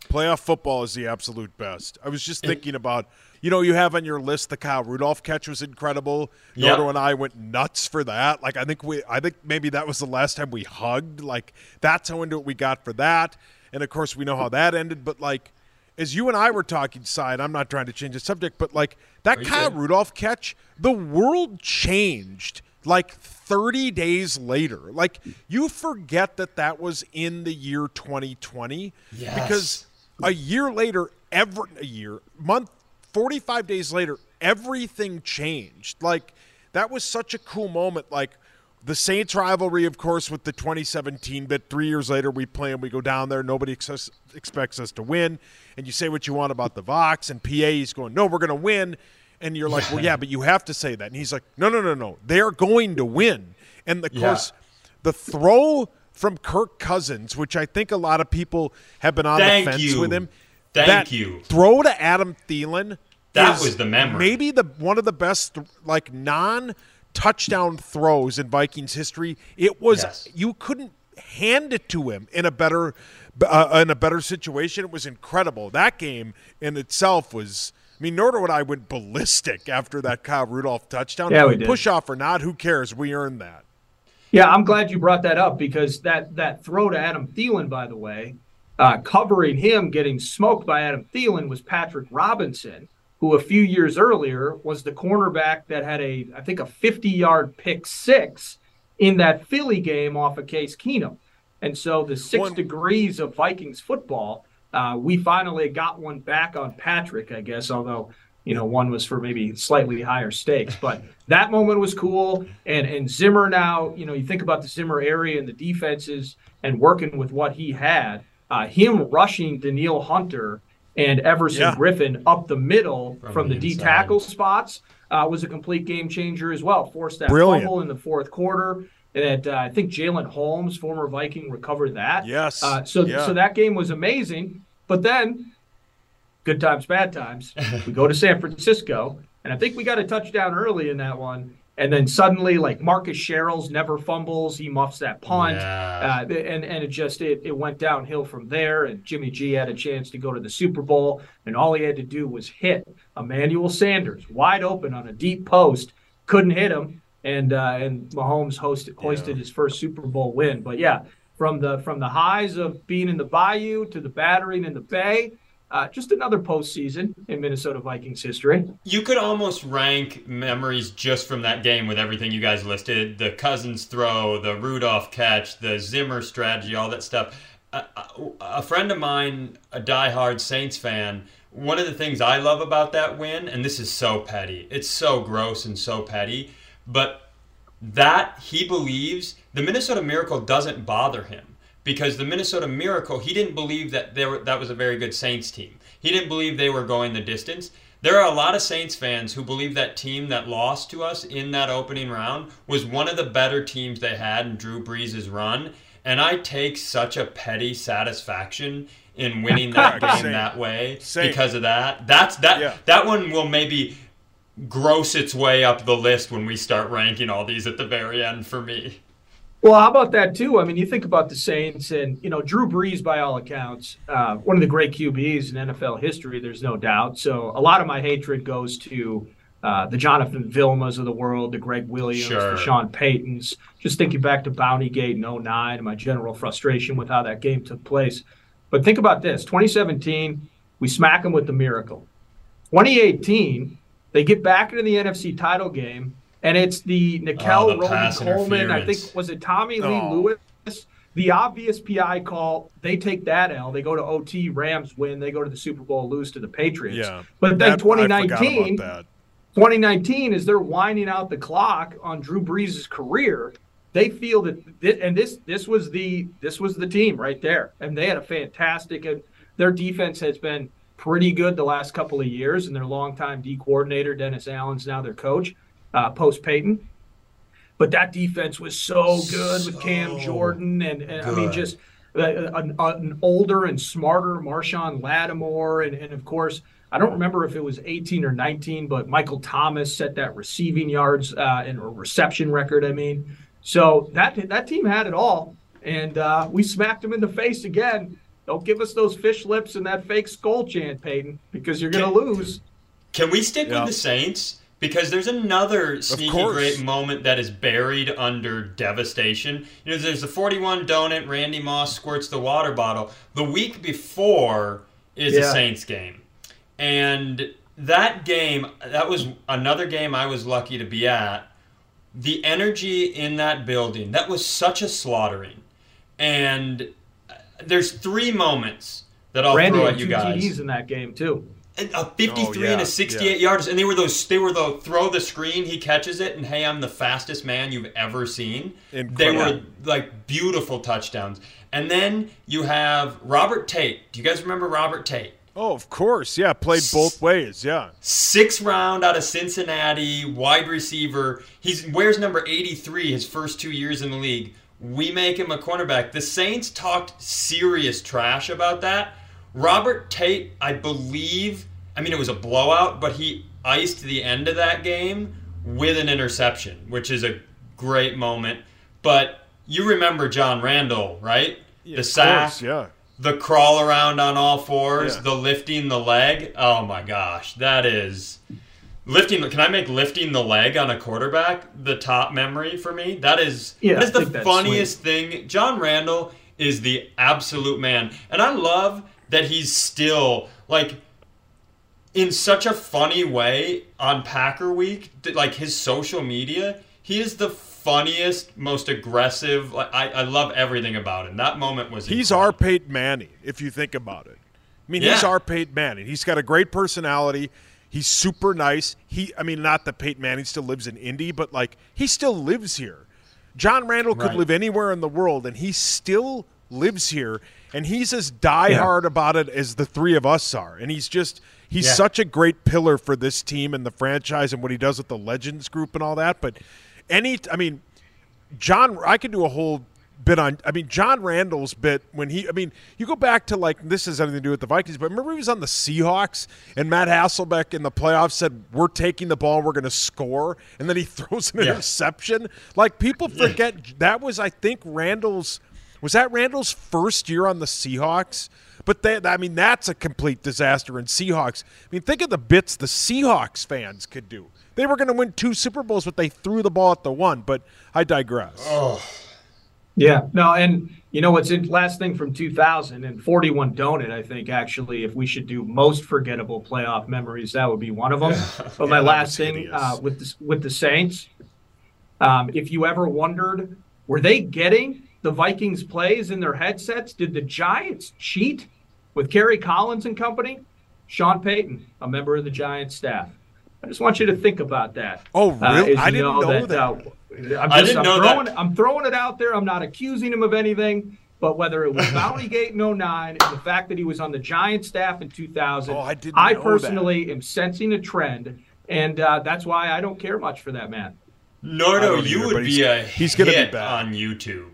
Speaker 2: Playoff football is the absolute best. I was just thinking about, you know, you have on your list the Kyle Rudolph catch was incredible. Yep. Noto and I went nuts for that. Like I think we, I think maybe that was the last time we hugged. Like that's how into it we got for that. And of course, we know how that ended. But like, as you and I were talking, side, I'm not trying to change the subject, but like that Kyle good? Rudolph catch, the world changed like 30 days later. Like you forget that that was in the year 2020
Speaker 1: yes.
Speaker 2: because a year later, every a year, month, 45 days later, everything changed. Like that was such a cool moment. Like the Saints rivalry, of course, with the 2017 but Three years later, we play and we go down there. Nobody ex- expects us to win. And you say what you want about the Vox and PA. He's going, no, we're going to win. And you're like, well, yeah, but you have to say that. And he's like, no, no, no, no. They're going to win. And of yeah. course, the throw from Kirk Cousins, which I think a lot of people have been on
Speaker 1: Thank
Speaker 2: the fence
Speaker 1: you.
Speaker 2: with him.
Speaker 1: Thank
Speaker 2: that
Speaker 1: you.
Speaker 2: Throw to Adam Thielen.
Speaker 1: That was the memory.
Speaker 2: Maybe the one of the best like non touchdown throws in Vikings history. It was yes. you couldn't hand it to him in a better uh, in a better situation. It was incredible. That game in itself was. I mean, Nordo and I went ballistic after that Kyle Rudolph touchdown.
Speaker 3: Yeah, we did.
Speaker 2: Push off or not, who cares? We earned that.
Speaker 3: Yeah, I'm glad you brought that up because that that throw to Adam Thielen, by the way, uh, covering him getting smoked by Adam Thielen was Patrick Robinson, who a few years earlier was the cornerback that had a, I think, a 50 yard pick six in that Philly game off of Case Keenum. And so the six one, degrees of Vikings football, uh, we finally got one back on Patrick, I guess, although you know one was for maybe slightly higher stakes but that moment was cool and and zimmer now you know you think about the zimmer area and the defenses and working with what he had uh, him rushing Danielle Hunter and Everson yeah. Griffen up the middle from, from the, the D tackle spots uh, was a complete game changer as well. Forced that Brilliant. fumble in the fourth quarter. And uh, I think Jalyn Holmes, former Viking, recovered that.
Speaker 2: Yes.
Speaker 3: Uh, so yeah. so that game was amazing. But then good times, bad times. we go to San Francisco, and I think we got a touchdown early in that one. And then suddenly, like Marcus Sherels never fumbles, he muffs that punt, yeah. uh, and and it just it, it went downhill from there. And Jimmy G had a chance to go to the Super Bowl, and all he had to do was hit Emmanuel Sanders wide open on a deep post, couldn't hit him, and uh, and Mahomes hosted, hoisted yeah. his first Super Bowl win. But yeah, from the from the highs of being in the Bayou to the battering in the Bay uh, just another postseason in Minnesota Vikings history.
Speaker 1: You could almost rank memories just from that game with everything you guys listed the Cousins throw, the Rudolph catch, the Zimmer strategy, all that stuff. A, a friend of mine, a diehard Saints fan, one of the things I love about that win, and this is so petty, it's so gross and so petty, but that he believes the Minnesota Miracle doesn't bother him because the Minnesota Miracle, he didn't believe that were, that was a very good Saints team. He didn't believe they were going the distance. There are a lot of Saints fans who believe that team that lost to us in that opening round was one of the better teams they had in Drew Brees' run. And I take such a petty satisfaction in winning that game Same. that way Same. because of that. That's that yeah. that one will maybe gross its way up the list when we start ranking all these at the very end for me.
Speaker 3: Well, how about that too? I mean, you think about the Saints, and you know Drew Brees, by all accounts, uh, one of the great QBs in NFL history. There's no doubt. So a lot of my hatred goes to uh, the Jonathan Vilmas of the world, the Gregg Williams, sure. the Sean Paytons. Just thinking back to Bounty Gate in 09 and my general frustration with how that game took place. But think about this: 2017, we smack them with the miracle. 2018, they get back into the NFC title game and it's the Nickell oh, Robey-Coleman. I think was it Tommy Lee oh. Lewis. The obvious PI call, they take that L. They go to OT, Rams win. They go to the Super Bowl, lose to the Patriots. Yeah, but then that, 2019, 2019, as they're winding out the clock on Drew Brees' career, they feel that, th- and this this was the this was the team right there, and they had a fantastic. And their defense has been pretty good the last couple of years, and their longtime D coordinator Dennis Allen's now their coach uh, post Payton. But that defense was so good so with Cam Jordan, and, and I mean, just an, an, older and smarter Marshon Lattimore, and, and of course, I don't remember if it was 18 or 19, but Michael Thomas set that receiving yards uh, and reception record. I mean, so that that team had it all, and uh, we smacked them in the face again. Don't give us those fish lips and that fake Skol chant, Payton, because you're going to lose.
Speaker 1: Can we stick yeah. with the Saints? Because there's another sneaky great moment that is buried under devastation. You know, there's the 41 donut, Randy Moss squirts the water bottle. The week before is yeah. a Saints game. And that game, that was another game I was lucky to be at. The energy in that building, that was such a slaughtering. And uh, there's three moments that I'll
Speaker 3: Randy
Speaker 1: throw at you guys.
Speaker 3: TDs in that game too
Speaker 1: a 53 oh, yeah, and a 68 yeah. yards and they were those they were the throw the screen he catches it and hey i'm the fastest man you've ever seen. Incredible. they were like beautiful touchdowns. And then you have robert tate. Do you guys remember robert tate?
Speaker 2: Oh of course. Yeah played both ways. Yeah.
Speaker 1: Six round out of cincinnati wide receiver. He wears number 83 his first two years in the league. We make him a cornerback. The saints talked serious trash about that Robert Tate, I believe, I mean, it was a blowout, but he iced the end of that game with an interception, which is a great moment. But you remember John Randle, right?
Speaker 2: Yeah, the sack, course, yeah.
Speaker 1: the crawl around on all fours, yeah. the lifting the leg. Oh my gosh, that is lifting. Can I make lifting the leg on a quarterback the top memory for me? That is yeah, that is the funniest thing. John Randle is the absolute man, and I love that he's still like in such a funny way on Packer Week, like his social media. He is the funniest, most aggressive. Like, I, I love everything about him. That moment was.
Speaker 2: He's
Speaker 1: incredible.
Speaker 2: our Peyton Manning, if you think about it. I mean, he's our Peyton Manning. He's got a great personality. He's super nice. He, I mean, not that Peyton Manning still lives in Indy, but like he still lives here. John Randle could
Speaker 1: Right.
Speaker 2: live anywhere in the world, and he still lives here. And he's as diehard about it as the three of us are. And he's just he's
Speaker 1: Yeah.
Speaker 2: such a great pillar for this team and the franchise and what he does with the Legends group and all that. But any, I mean, John, I could do a whole bit on. I mean, John Randle's bit when he. I mean, you go back to like this has anything to do with the Vikings, but remember he was on the Seahawks and Matt Hasselbeck in the playoffs said we're taking the ball, we're going to score, and then he throws an
Speaker 1: Yeah.
Speaker 2: interception. Like people forget that was I think Randle's was that Randle's first year on the Seahawks. But that, I mean, that's a complete disaster in Seahawks. I mean, think of the bits the Seahawks fans could do. They were going to win two Super Bowls, but they threw the ball at the one. But I digress. Oh.
Speaker 3: Yeah, no, and you know what's in last thing from 2000 and 41 Donut. I think actually, if we should do most forgettable playoff memories, that would be one of them. But my
Speaker 2: Yeah, that
Speaker 3: last thing uh, with the, with the Saints, um, if you ever wondered, were they getting the Vikings plays in their headsets? Did the Giants cheat with Kerry Collins and company? Sean Payton, a member of the Giants staff. I just want you to think about that.
Speaker 2: Oh,
Speaker 3: Uh,
Speaker 2: really?
Speaker 3: as
Speaker 2: I didn't know that.
Speaker 3: uh, I'm
Speaker 1: I
Speaker 3: just,
Speaker 1: didn't
Speaker 3: I'm
Speaker 1: know
Speaker 3: throwing,
Speaker 1: that.
Speaker 3: I'm throwing it out there. I'm not accusing him of anything, but whether it was Bounty Gate in 09 and the fact that he was on the Giant staff in 2000,
Speaker 2: Oh, I didn't
Speaker 3: I
Speaker 2: know that.
Speaker 3: personally am sensing a trend, and uh, that's why I don't care much for that man.
Speaker 2: I
Speaker 1: Nordo,
Speaker 2: don't
Speaker 1: you
Speaker 2: either,
Speaker 1: would be a
Speaker 2: he's gonna be
Speaker 1: hit
Speaker 2: back.
Speaker 1: on YouTube.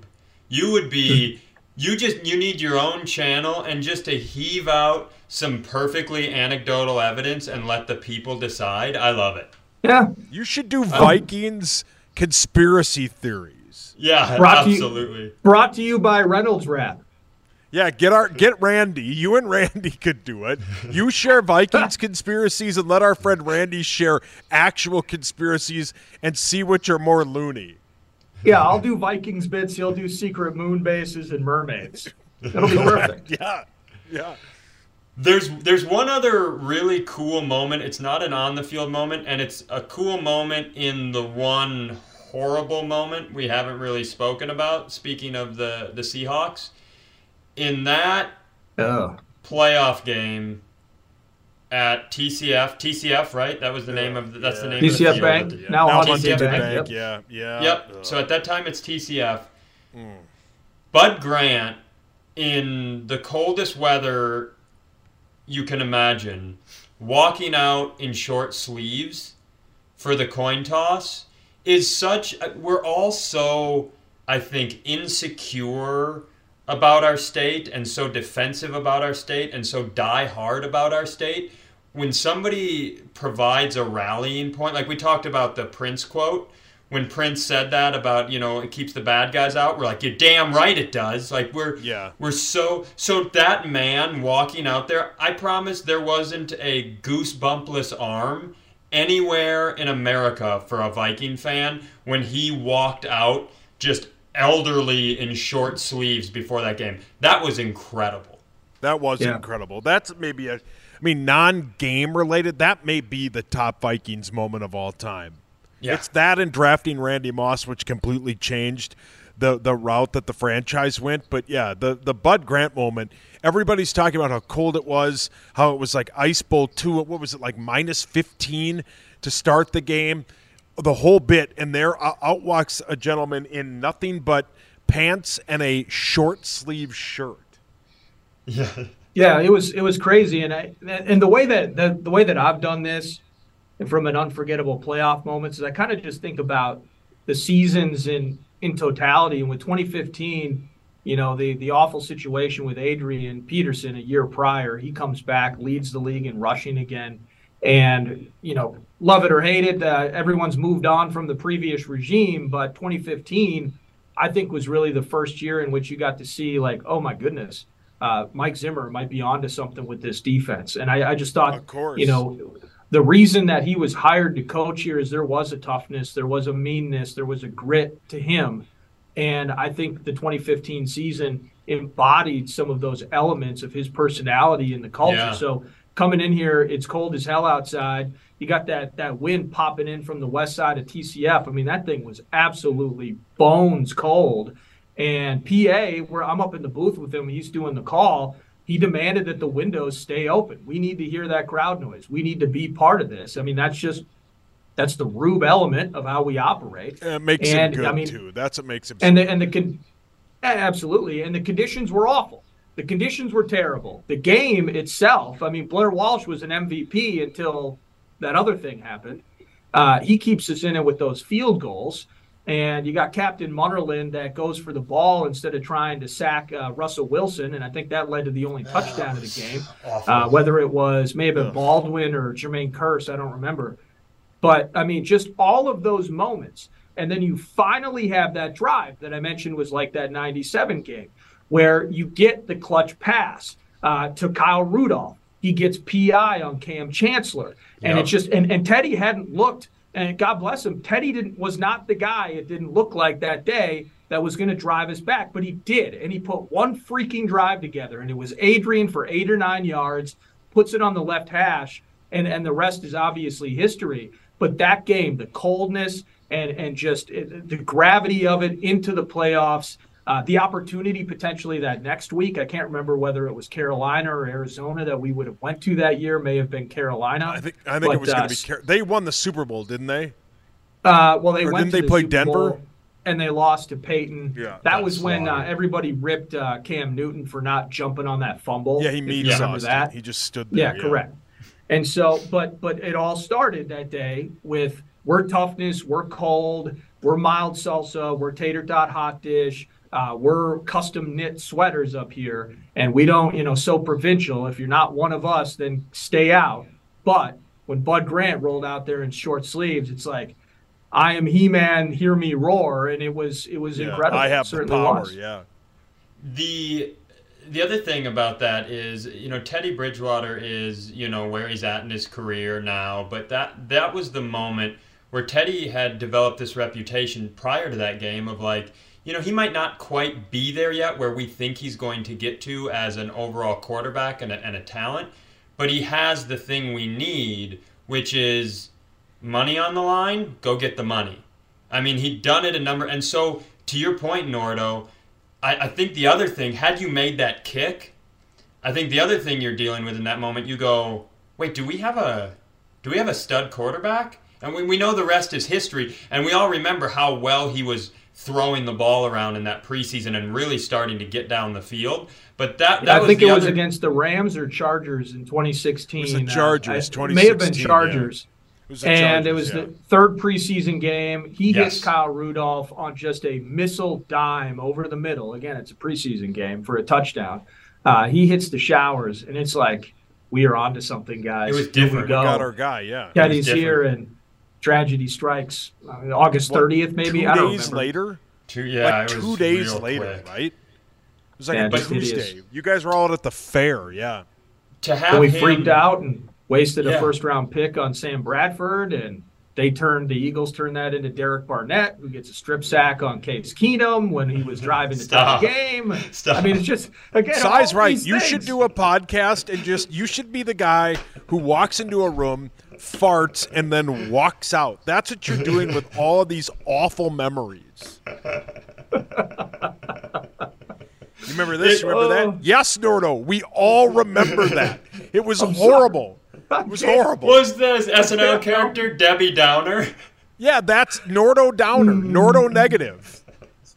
Speaker 1: You would be. Hmm. you just you need your own channel and just to heave out some perfectly anecdotal evidence and let the people decide. I love it.
Speaker 3: Yeah,
Speaker 2: You should do um, Vikings conspiracy theories.
Speaker 1: Yeah,
Speaker 3: Brought to you-
Speaker 1: absolutely.
Speaker 3: brought to you by Reynolds Wrap.
Speaker 2: Yeah, get our get Randy. You and Randy could do it. You share Vikings conspiracies and let our friend Randy share actual conspiracies and see which are more loony.
Speaker 3: Yeah, I'll do Vikings bits. He'll do secret moon bases and mermaids. It'll be perfect.
Speaker 2: Yeah. Yeah.
Speaker 1: There's there's one other really cool moment. It's not an on the field moment, and it's a cool moment in the one horrible moment we haven't really spoken about. Speaking of the the Seahawks, in that
Speaker 3: Oh.
Speaker 1: playoff game at TCF, TCF, right? That was the name of the, that's the
Speaker 2: Yeah.
Speaker 1: name of the
Speaker 3: TCF
Speaker 1: field.
Speaker 3: Bank.
Speaker 2: Yeah.
Speaker 3: Now,
Speaker 2: Now
Speaker 3: Huntington
Speaker 1: Huntington
Speaker 3: Bank.
Speaker 2: Bank.
Speaker 3: Yep.
Speaker 2: Yeah. Yeah.
Speaker 1: Yep.
Speaker 2: Ugh.
Speaker 1: So at that time, it's TCF.
Speaker 2: Mm.
Speaker 1: Bud Grant, in the coldest weather you can imagine, walking out in short sleeves for the coin toss is such. We're all so, I think, insecure about our state and so defensive about our state and so die hard about our state. When somebody provides a rallying point, like we talked about the Prince quote, when Prince said that about you know it keeps the bad guys out, we're like, you're damn right it does. Like we're
Speaker 2: Yeah.
Speaker 1: we're so so that man walking out there. I promise there wasn't a goosebumpless arm anywhere in America for a Viking fan when he walked out just elderly in short sleeves before that game. That was incredible.
Speaker 2: That was
Speaker 3: Yeah.
Speaker 2: incredible. That's maybe a, I mean, non-game related. That may be the top Vikings moment of all time.
Speaker 1: Yeah.
Speaker 2: It's that and drafting Randy Moss, which completely changed the the route that the franchise went. But yeah, the the Bud Grant moment. Everybody's talking about how cold it was, how it was like ice bowl two. What was it like minus fifteen to start the game? The whole bit, and there out walks a gentleman in nothing but pants and a short sleeve shirt.
Speaker 1: Yeah.
Speaker 3: Yeah, it was it was crazy, and I and the way that the, the way that I've done this, from an unforgettable playoff moments, is I kind of just think about the seasons in in totality. And with 2015, you know the the awful situation with Adrian Peterson a year prior, he comes back, leads the league in rushing again, and you know love it or hate it, uh, everyone's moved on from the previous regime, but 2015, I think was really the first year in which you got to see like, oh my goodness uh, Mike Zimmer might be onto something with this defense. And I, I just thought,
Speaker 2: Of course.
Speaker 3: you know, the reason that he was hired to coach here is there was a toughness, there was a meanness, there was a grit to him. And I think the 2015 season embodied some of those elements of his personality and the culture.
Speaker 1: Yeah.
Speaker 3: So coming in here, it's cold as hell outside. You got that that wind popping in from the west side of TCF. I mean, that thing was absolutely bones cold. And PA, where I'm up in the booth with him, he's doing the call. He demanded that the windows stay open. We need to hear that crowd noise. We need to be part of this. I mean, that's just that's the rube element of how we operate.
Speaker 2: And It makes and, him good I mean, too. That's what makes him.
Speaker 3: And the, and the con- absolutely, and the conditions were awful. The conditions were terrible. The game itself, I mean, Blair Walsh was an MVP until that other thing happened. Uh, he keeps us in it with those field goals. And you got Captain Munnerlyn that goes for the ball instead of trying to sack uh, Russell Wilson. And I think that led to the only touchdown of the game. Uh, whether it was maybe Baldwin or Jermaine Kearse, I don't remember. But I mean, just all of those moments. And then you finally have that drive that I mentioned was like that 97 game where you get the clutch pass uh, to Kyle Rudolph. He gets PI on Kam Chancellor. And yep. it's just, and, and Teddy hadn't looked, and God bless him, Teddy didn't was not the guy, it didn't look like that day that was going to drive us back, but he did. And he put one freaking drive together, and it was Adrian for eight or nine yards, puts it on the left hash, and, and the rest is obviously history. But that game, the coldness and and just the gravity of it into the playoffs, uh, the opportunity potentially that next week. I can't remember whether it was Carolina or Arizona that we would have went to that year. May have been Carolina.
Speaker 2: I think I think but, it was uh, going to be. Car- they won the Super Bowl, didn't they?
Speaker 3: Uh, well, they or went.
Speaker 2: Didn't they
Speaker 3: the
Speaker 2: play
Speaker 3: Super
Speaker 2: Denver?
Speaker 3: Bowl and they lost to Peyton.
Speaker 2: Yeah,
Speaker 3: that was when uh, everybody ripped uh, Cam Newton for not jumping on that fumble.
Speaker 2: Yeah, he mean remember that. He just stood there.
Speaker 3: Yeah, yeah, correct. And so, but but it all started that day with we're toughness, we're cold, we're mild salsa, we're tater tot hot dish, uh, we're custom knit sweaters up here, and we don't, you know, so provincial. If you're not one of us, then stay out. But when Bud Grant rolled out there in short sleeves, it's like, I am He-Man, hear me roar, and it was it was yeah, incredible.
Speaker 2: I have
Speaker 3: the
Speaker 2: power,
Speaker 3: was.
Speaker 2: yeah.
Speaker 1: The the other thing about that is, you know, Teddy Bridgewater is, you know, where he's at in his career now, but that that was the moment where Teddy had developed this reputation prior to that game of like, you know, he might not quite be there yet where we think he's going to get to as an overall quarterback and a, and a talent, but he has the thing we need, which is money on the line, go get the money. I mean, he'd done it a number, and so to your point, Nordo, I, I think the other thing, had you made that kick, I think the other thing you're dealing with in that moment, you go, wait, do we have a do we have a stud quarterback? And we, we know the rest is history, and we all remember how well he was throwing the ball around in that preseason and really starting to get down the field. But that, that
Speaker 3: I think
Speaker 1: it
Speaker 3: was against the Rams or Chargers in 2016. It was
Speaker 2: the Chargers, uh,
Speaker 3: May have been Chargers.
Speaker 2: Yeah. It
Speaker 3: and
Speaker 2: Chargers,
Speaker 3: it was
Speaker 2: yeah.
Speaker 3: the third preseason game. He
Speaker 1: yes.
Speaker 3: hits Kyle Rudolph on just a missile dime over the middle. Again, it's a preseason game for a touchdown. Uh, he hits the showers, and it's like we are onto something, guys.
Speaker 1: It was different.
Speaker 2: We, we got our guy, yeah.
Speaker 3: Teddy's here, and tragedy strikes. Uh, August thirtieth, maybe.
Speaker 2: Two
Speaker 3: I don't
Speaker 2: days
Speaker 3: remember.
Speaker 2: later.
Speaker 1: Two, yeah,
Speaker 2: like two days later,
Speaker 1: quick.
Speaker 2: right? It was like
Speaker 3: Yeah,
Speaker 2: a
Speaker 3: just
Speaker 2: Tuesday.
Speaker 3: hideous.
Speaker 2: You guys were all at the fair, yeah.
Speaker 1: To have
Speaker 3: And we
Speaker 1: him,
Speaker 3: freaked out and wasted a first round pick on Sam Bradford, and they turned the Eagles turned that into Derek Barnett, who gets a strip sack on Case Keenum when he was driving to tie
Speaker 1: Stop.
Speaker 3: the game.
Speaker 1: Stop.
Speaker 3: I mean, it's just again.
Speaker 2: Size
Speaker 3: all
Speaker 2: right.
Speaker 3: these
Speaker 2: You
Speaker 3: things.
Speaker 2: should do a podcast and just you should be the guy who walks into a room, farts, and then walks out. That's what you're doing with all of these awful memories. You remember this? You remember
Speaker 3: Oh.
Speaker 2: that? Yes, Nordo. We all remember that. It was horrible. It was horrible.
Speaker 1: was the SNL character Debbie Downer?
Speaker 2: Yeah, that's Nordo Downer. Nordo negative.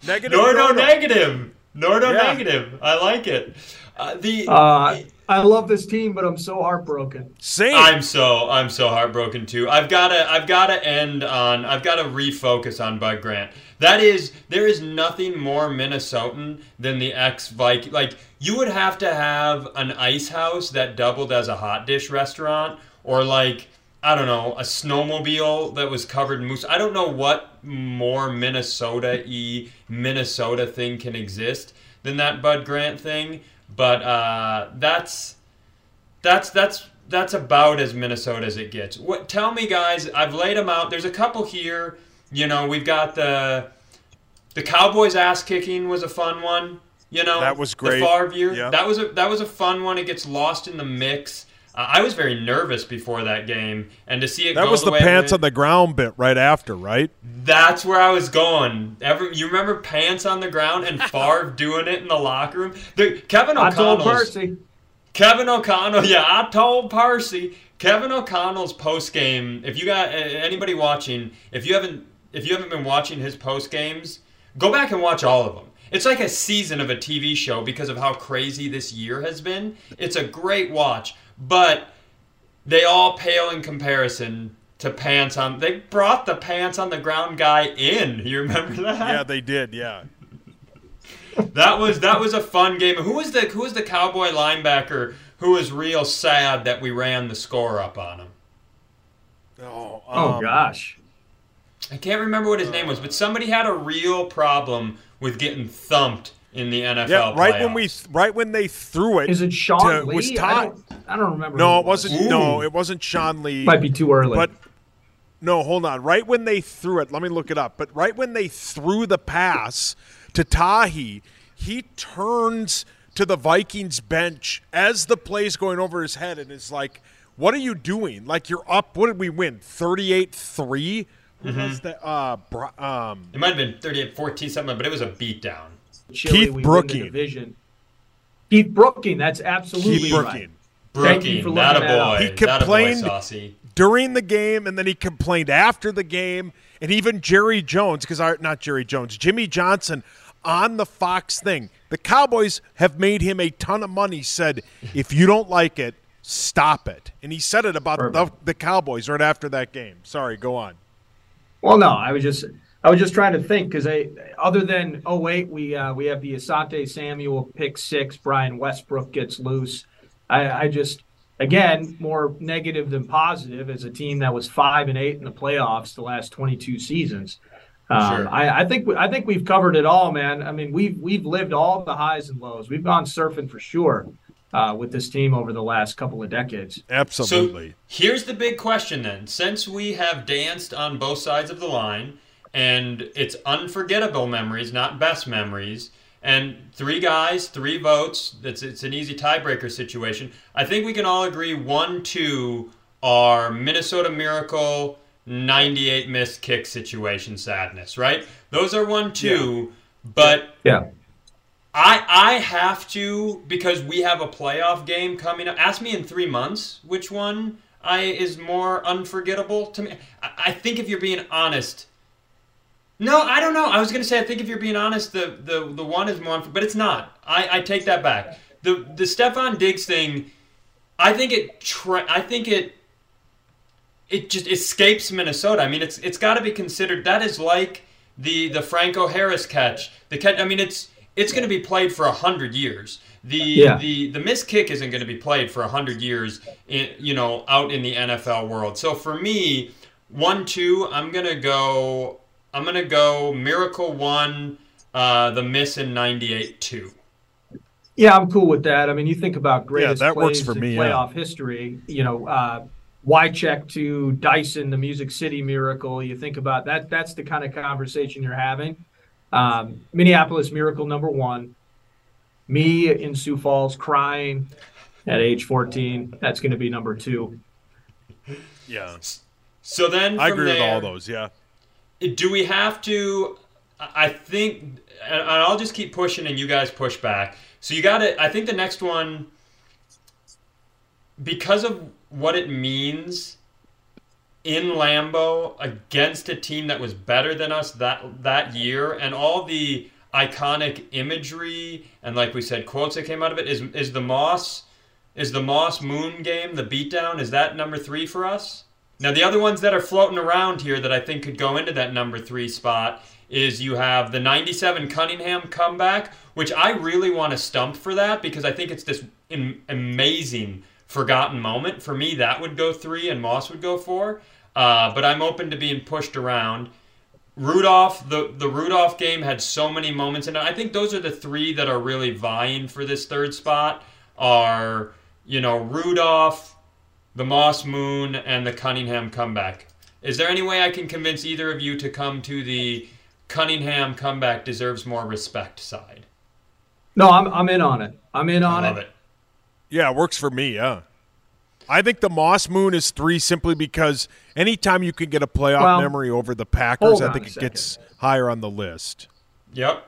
Speaker 2: Negative.
Speaker 1: Nordo negative. Nordo
Speaker 2: Yeah.
Speaker 1: negative. I like it. Uh, the
Speaker 3: Uh, I love this team, but I'm so heartbroken.
Speaker 2: Same.
Speaker 1: I'm so I'm so heartbroken too. I've gotta I've gotta end on I've gotta refocus on Bud Grant. That is there is nothing more Minnesotan than the ex Viking. Like you would have to have an ice house that doubled as a hot dish restaurant, or like I don't know a snowmobile that was covered in moose. I don't know what more Minnesota y Minnesota thing can exist than that Bud Grant thing. But uh, that's that's that's that's about as Minnesota as it gets. What? Tell me, guys. I've laid them out. There's a couple here. You know, we've got the the Cowboys ass kicking was a fun one. You know,
Speaker 2: That was great.
Speaker 1: The Favre year.
Speaker 2: Yeah.
Speaker 1: That was a that was a fun one. It gets lost in the mix. Uh, I was very nervous before that game, and to see it
Speaker 2: that
Speaker 1: go
Speaker 2: was
Speaker 1: the,
Speaker 2: the
Speaker 1: way
Speaker 2: pants
Speaker 1: went-
Speaker 2: on the ground bit right after, right?
Speaker 1: That's where I was going. Ever, you remember pants on the ground and Favre doing it in the locker room? The, Kevin
Speaker 3: I told Percy.
Speaker 1: Kevin O'Connell, yeah, I told Percy. Kevin O'Connell's post game. If you got uh, anybody watching, if you haven't, if you haven't been watching his post games, go back and watch all of them. It's like a season of a TV show because of how crazy this year has been. It's a great watch, but they all pale in comparison to pants on. They brought the pants on the ground guy in. You remember that?
Speaker 2: Yeah, they did. Yeah.
Speaker 1: That was that was a fun game. Who was the who was the cowboy linebacker who was real sad that we ran the score up on him?
Speaker 2: Oh,
Speaker 3: Oh
Speaker 2: um,
Speaker 3: gosh.
Speaker 1: I can't remember what his name was, but somebody had a real problem with getting thumped in the NFL.
Speaker 2: Yeah, right when we right when they threw it.
Speaker 3: Is it Sean
Speaker 2: to-
Speaker 3: Lee?
Speaker 2: was
Speaker 3: I,
Speaker 2: Todd-
Speaker 3: don't, I don't remember.
Speaker 2: No, it wasn't.
Speaker 1: Ooh.
Speaker 2: No, it wasn't Sean Lee.
Speaker 3: Might be too early.
Speaker 2: But no, hold on. Right when they threw it, let me look it up. But right when they threw the pass to Tahi, he turns to the Vikings bench as the play's going over his head and is like, "What are you doing? Like you're up. What did we win? 38-3? Who
Speaker 1: Mm-hmm.
Speaker 2: was that? Uh, Bri- um,
Speaker 1: it might have been 38 14 something, but it was a beatdown.
Speaker 2: Keith
Speaker 3: we win the
Speaker 2: Brooking.
Speaker 3: Keith Brooking. That's absolutely
Speaker 2: Keith
Speaker 3: right.
Speaker 2: Brooking.
Speaker 3: Thank you
Speaker 1: Brooking,
Speaker 3: for
Speaker 1: not a
Speaker 3: looking that up.
Speaker 1: boy.
Speaker 2: He
Speaker 1: Not a boy,
Speaker 2: complained-
Speaker 1: Saucy.
Speaker 2: during the game, and then he complained after the game, and even Jerry Jones, because not Jerry Jones, Jimmy Johnson on the Fox thing. The Cowboys have made him a ton of money. Said if you don't like it, stop it, and he said it about the, the Cowboys right after that game. Sorry, go on.
Speaker 3: Well, no, I was just I was just trying to think because I other than 08, we uh, we have the Asante Samuel pick six. Brian Westbrook gets loose. I, I just again more negative than positive as a team that was five and eight in the playoffs the last 22 seasons. Um,
Speaker 1: Sure.
Speaker 3: I, I think I think we've covered it all, man. I mean, we've we've lived all the highs and lows. We've gone surfing for sure uh, with this team over the last couple of decades.
Speaker 2: Absolutely.
Speaker 1: So here's the big question then. Since we have danced on both sides of the line, and it's unforgettable memories, not best memories, and three guys, three votes, it's, it's an easy tiebreaker situation. I think we can all agree one, two are Minnesota Miracle, 98 missed kick situation sadness, right? Those are one, two, but
Speaker 3: Yeah.
Speaker 1: I I have to because we have a playoff game coming up. Ask me in three months which one I is more unforgettable to me. I, I think if you're being honest. No, I don't know. I was gonna say I think if you're being honest, the the, the one is more, but it's not. I, I take that back. The the Stefon Diggs thing, I think it tra- I think it it just escapes Minnesota. I mean, it's it's got to be considered. That is like the the Franco Harris catch. The catch. I mean, it's it's going to be played for a hundred years. The
Speaker 3: Yeah.
Speaker 1: the the missed kick isn't going to be played for a hundred years. In you know out in the NFL world. So for me, one two, I'm gonna go. I'm gonna go Miracle one. Uh, the miss in '98 two.
Speaker 3: Yeah, I'm cool with that. I mean, you think about greatest
Speaker 2: that works for
Speaker 3: in
Speaker 2: me, yeah.
Speaker 3: playoff history. You know, uh, Wycheck to Dyson, the Music City Miracle. You think about that. That's the kind of conversation you're having. Um, Minneapolis Miracle number one. Me in Sioux Falls crying at age 14. That's going to be number two.
Speaker 2: yeah,
Speaker 1: So then
Speaker 2: I
Speaker 1: from
Speaker 2: agree with all those. Yeah.
Speaker 1: Do we have to i think and i'll just keep pushing and you guys push back. So you got to i think the next one because of what it means in lambeau against a team that was better than us that that year and all the iconic imagery and like we said quotes that came out of it is is the moss is the moss moon game the beatdown is that number three for us now, the other ones that are floating around here that I think could go into that number three spot is you have the 97 Cunningham comeback, which I really want to stump for that because I think it's this am- amazing forgotten moment. For me, that would go three and Moss would go four. Uh, but I'm open to being pushed around. Rudolph, the, the Rudolph game had so many moments it. I think those are the three that are really vying for this third spot are, you know, Rudolph, the Moss Moon, and the Cunningham comeback. Is there any way I can convince either of you to come to the Cunningham comeback deserves more respect side?
Speaker 3: No, I'm, I'm in on it. I'm in on
Speaker 1: I love
Speaker 3: it.
Speaker 1: it.
Speaker 2: Yeah, it works for me. Yeah. I think the Moss Moon is three simply because anytime you can get a playoff
Speaker 3: Well,
Speaker 2: memory over the Packers,
Speaker 3: hold
Speaker 2: I think it
Speaker 3: second.
Speaker 2: gets higher on the list.
Speaker 1: Yep,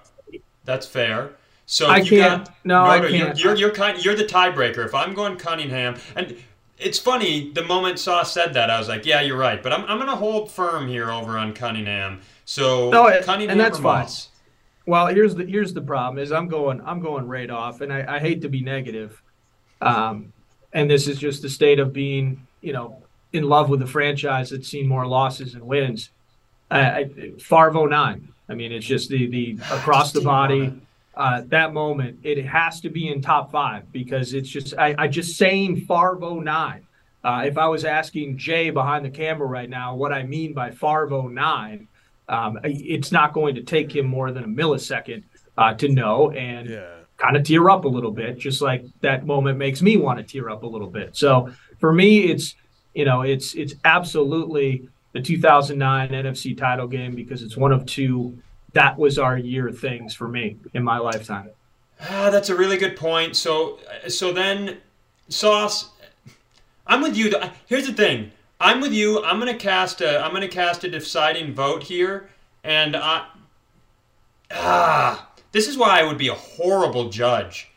Speaker 1: that's fair. So
Speaker 3: I
Speaker 1: you
Speaker 3: can't-
Speaker 1: Got,
Speaker 3: no, I
Speaker 1: you're-
Speaker 3: can't.
Speaker 1: You're, you're kind. You're the tiebreaker. If I'm going Cunningham, and it's funny. The moment Sauce said that, I was like, "Yeah, you're right." But I'm, I'm going to hold firm here over on Cunningham. So
Speaker 3: No, and-
Speaker 1: Cunningham
Speaker 3: and that's
Speaker 1: or
Speaker 3: fine.
Speaker 1: Moss?
Speaker 3: Well, here's the here's the problem is I'm going I'm going right off, and I, I hate to be negative, um, and this is just the state of being you know in love with a franchise that's seen more losses and wins. I, I, Farvo nine. I mean, it's just the the across the
Speaker 1: Just
Speaker 3: body. Uh, that moment, it has to be in top five because it's just I, I just saying Farvo nine. Uh, if I was asking Jay behind the camera right now what I mean by Farvo nine, um, it's not going to take him more than a millisecond uh, to know and
Speaker 2: Yeah.
Speaker 3: kind of tear up a little bit, just like that moment makes me want to tear up a little bit. So for me, it's you know it's it's absolutely the 2009 NFC title game because it's one of two. That was our year things for me in my lifetime.
Speaker 1: Ah, that's a really good point. So, so then, Sauce, I'm with you. Here's the thing. I'm with you. I'm gonna cast a. I'm gonna cast a deciding vote here, and I. Ah, this is why I would be a horrible judge.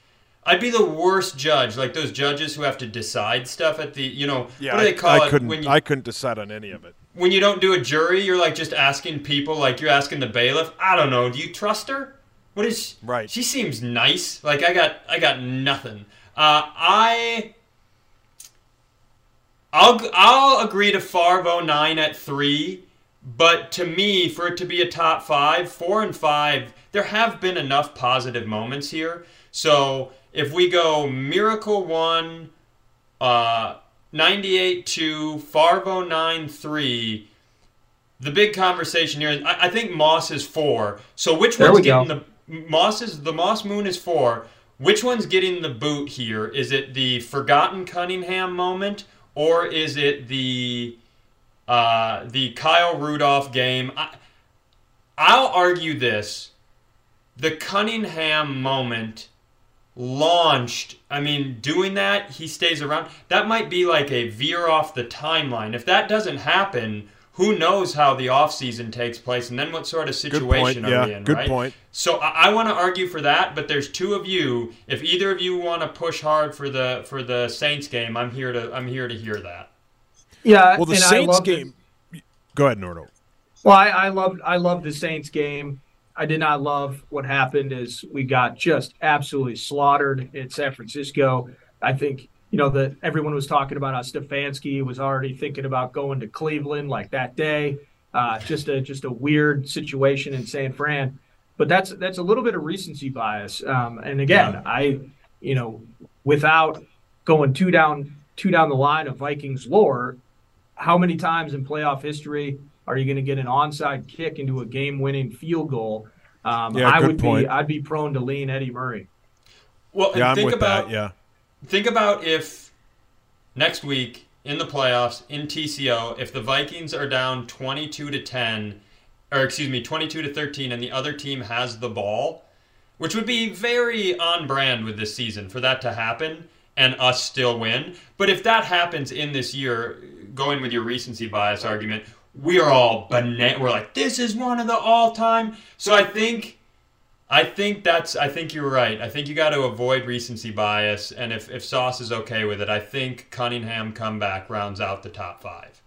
Speaker 1: I'd be the worst judge, like those judges who have to decide stuff at the, you know,
Speaker 2: Yeah,
Speaker 1: what do they call
Speaker 2: I
Speaker 1: it
Speaker 2: couldn't.
Speaker 1: when you
Speaker 2: I couldn't decide on any of it.
Speaker 1: When you don't do a jury? You're like just asking people, like you're asking the bailiff. I don't know. Do you trust her? What is?
Speaker 2: Right.
Speaker 1: She seems nice. Like I got, I got nothing. Uh, I, I'll, I'll agree to Farvo nine at three, but to me, for it to be a top five, four and five, there have been enough positive moments here. So if we go Miracle one, uh, 98 2, Farvo 9 3. The big conversation here, I, I think Moss is four. So which
Speaker 3: There
Speaker 1: one's
Speaker 3: we go.
Speaker 1: getting the Moss is the Moss Moon is four. Which one's getting the boot here? Is it the forgotten Cunningham moment, or is it the uh, the Kyle Rudolph game? I, I'll argue this: the Cunningham moment launched. I mean, doing that, he stays around. That might be like a veer off the timeline. If that doesn't happen, who knows how the offseason takes place and then what sort of situation
Speaker 2: point.
Speaker 1: are
Speaker 2: Yeah.
Speaker 1: we in,
Speaker 2: Good
Speaker 1: right?
Speaker 2: point.
Speaker 1: So I, I want to argue for that, but there's two of you. If either of you want to push hard for the for the Saints game, I'm here to I'm here to hear that.
Speaker 3: Yeah,
Speaker 2: Well, the
Speaker 3: and
Speaker 2: Saints
Speaker 3: love the-
Speaker 2: game. Go ahead, Nordo.
Speaker 3: Well, I, I loved I loved the Saints game. I did not love what happened as we got just absolutely slaughtered in San Francisco. I think you know that everyone was talking about how Stefanski was already thinking about going to Cleveland like that day. Uh, just a just a weird situation in San Fran, but that's that's a little bit of recency bias. Um, and again,
Speaker 1: Yeah.
Speaker 3: I you know without going two down two down the line of Vikings lore, how many times in playoff history are you going to get an onside kick into a game-winning field goal? Um,
Speaker 2: Yeah,
Speaker 3: I
Speaker 2: good
Speaker 3: would
Speaker 2: point.
Speaker 3: be I'd be prone to lean Eddie Murray.
Speaker 1: Well, and
Speaker 2: Yeah, I'm
Speaker 1: think
Speaker 2: with
Speaker 1: about
Speaker 2: that. Yeah.
Speaker 1: think about if next week in the playoffs in TCO, if the Vikings are down 22 to 10, or excuse me, 22 to 13, and the other team has the ball, which would be very on brand with this season for that to happen and us still win. But if that happens in this year, going with your recency bias argument, we are all banana. We're like, this is one of the all-time. So I think. I think that's. I think you're right. I think you got to avoid recency bias, and if if Sauce is okay with it, I think Cunningham comeback rounds out the top five.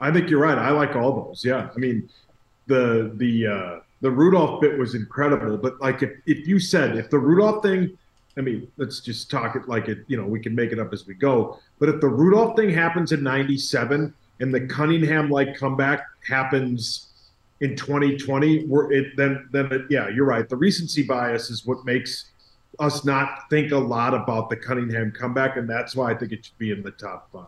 Speaker 4: I think you're right. I like all those. Yeah. I mean, the the uh, the Rudolph bit was incredible, but like if, if you said if the Rudolph thing, I mean, let's just talk it like it. You know, we can make it up as we go. But if the Rudolph thing happens in '97 and the Cunningham like comeback happens in 2020, we're it then then it, yeah, you're right. The recency bias is what makes us not think a lot about the Cunningham comeback, and that's why I think it should be in the top five.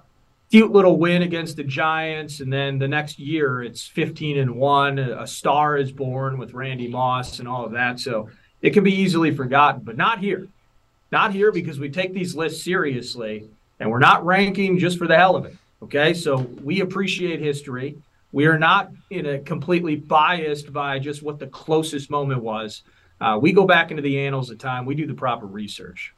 Speaker 3: Cute little win against the Giants, and then the next year it's 15 and one. A star is born with Randy Moss and all of that, so it can be easily forgotten. But not here, not here because we take these lists seriously, and we're not ranking just for the hell of it. Okay, so we appreciate history. We are not in a completely biased by just what the closest moment was. Uh, we go back into the annals of time. We do the proper research.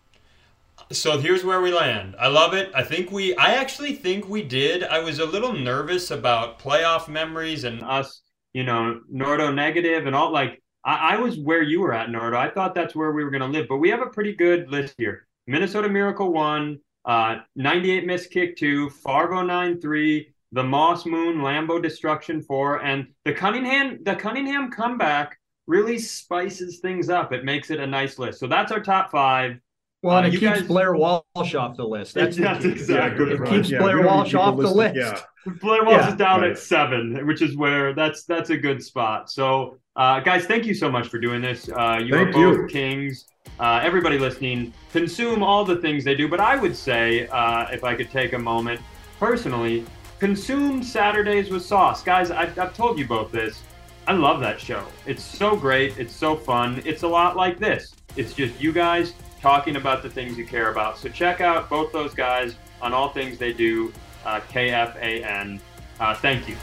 Speaker 1: So here's where we land. I love it. I think we, I actually think we did. I was a little nervous about playoff memories and us, you know, Nordo negative and all. Like, I, I was where you were at, Nordo. I thought that's where we were going to live, but we have a pretty good list here. Minnesota Miracle one, uh, 98 missed kick two, Fargo 9 3, the Moss Moon, Lambeau Destruction four, and the Cunningham, the Cunningham comeback really spices things up. It makes it a nice list. So that's our top five.
Speaker 3: Well, and
Speaker 1: Uh,
Speaker 3: it keeps
Speaker 1: guys-
Speaker 3: Blair Walsh off the list. That's, the
Speaker 1: That's
Speaker 3: key.
Speaker 1: exactly
Speaker 4: good
Speaker 3: It
Speaker 4: point.
Speaker 3: keeps
Speaker 4: Yeah,
Speaker 3: Blair
Speaker 4: we don't need
Speaker 3: Walsh off the
Speaker 4: listed-
Speaker 3: list.
Speaker 4: Yeah.
Speaker 1: Blair Walsh
Speaker 3: Yeah.
Speaker 1: is down
Speaker 4: Right.
Speaker 1: at seven, which is where that's that's a good spot. So, uh, guys, thank you so much for doing this. Uh, you
Speaker 4: Thank
Speaker 1: are both
Speaker 4: you.
Speaker 1: kings. Uh, everybody listening, consume all the things they do. But I would say, uh, if I could take a moment personally, consume Saturdays with Sauce, guys. I've, I've told you both this. I love that show. It's so great. It's so fun. It's a lot like this. It's just you guys talking about the things you care about. So check out both those guys on all things they do. Uh, KFAN. Uh, thank you.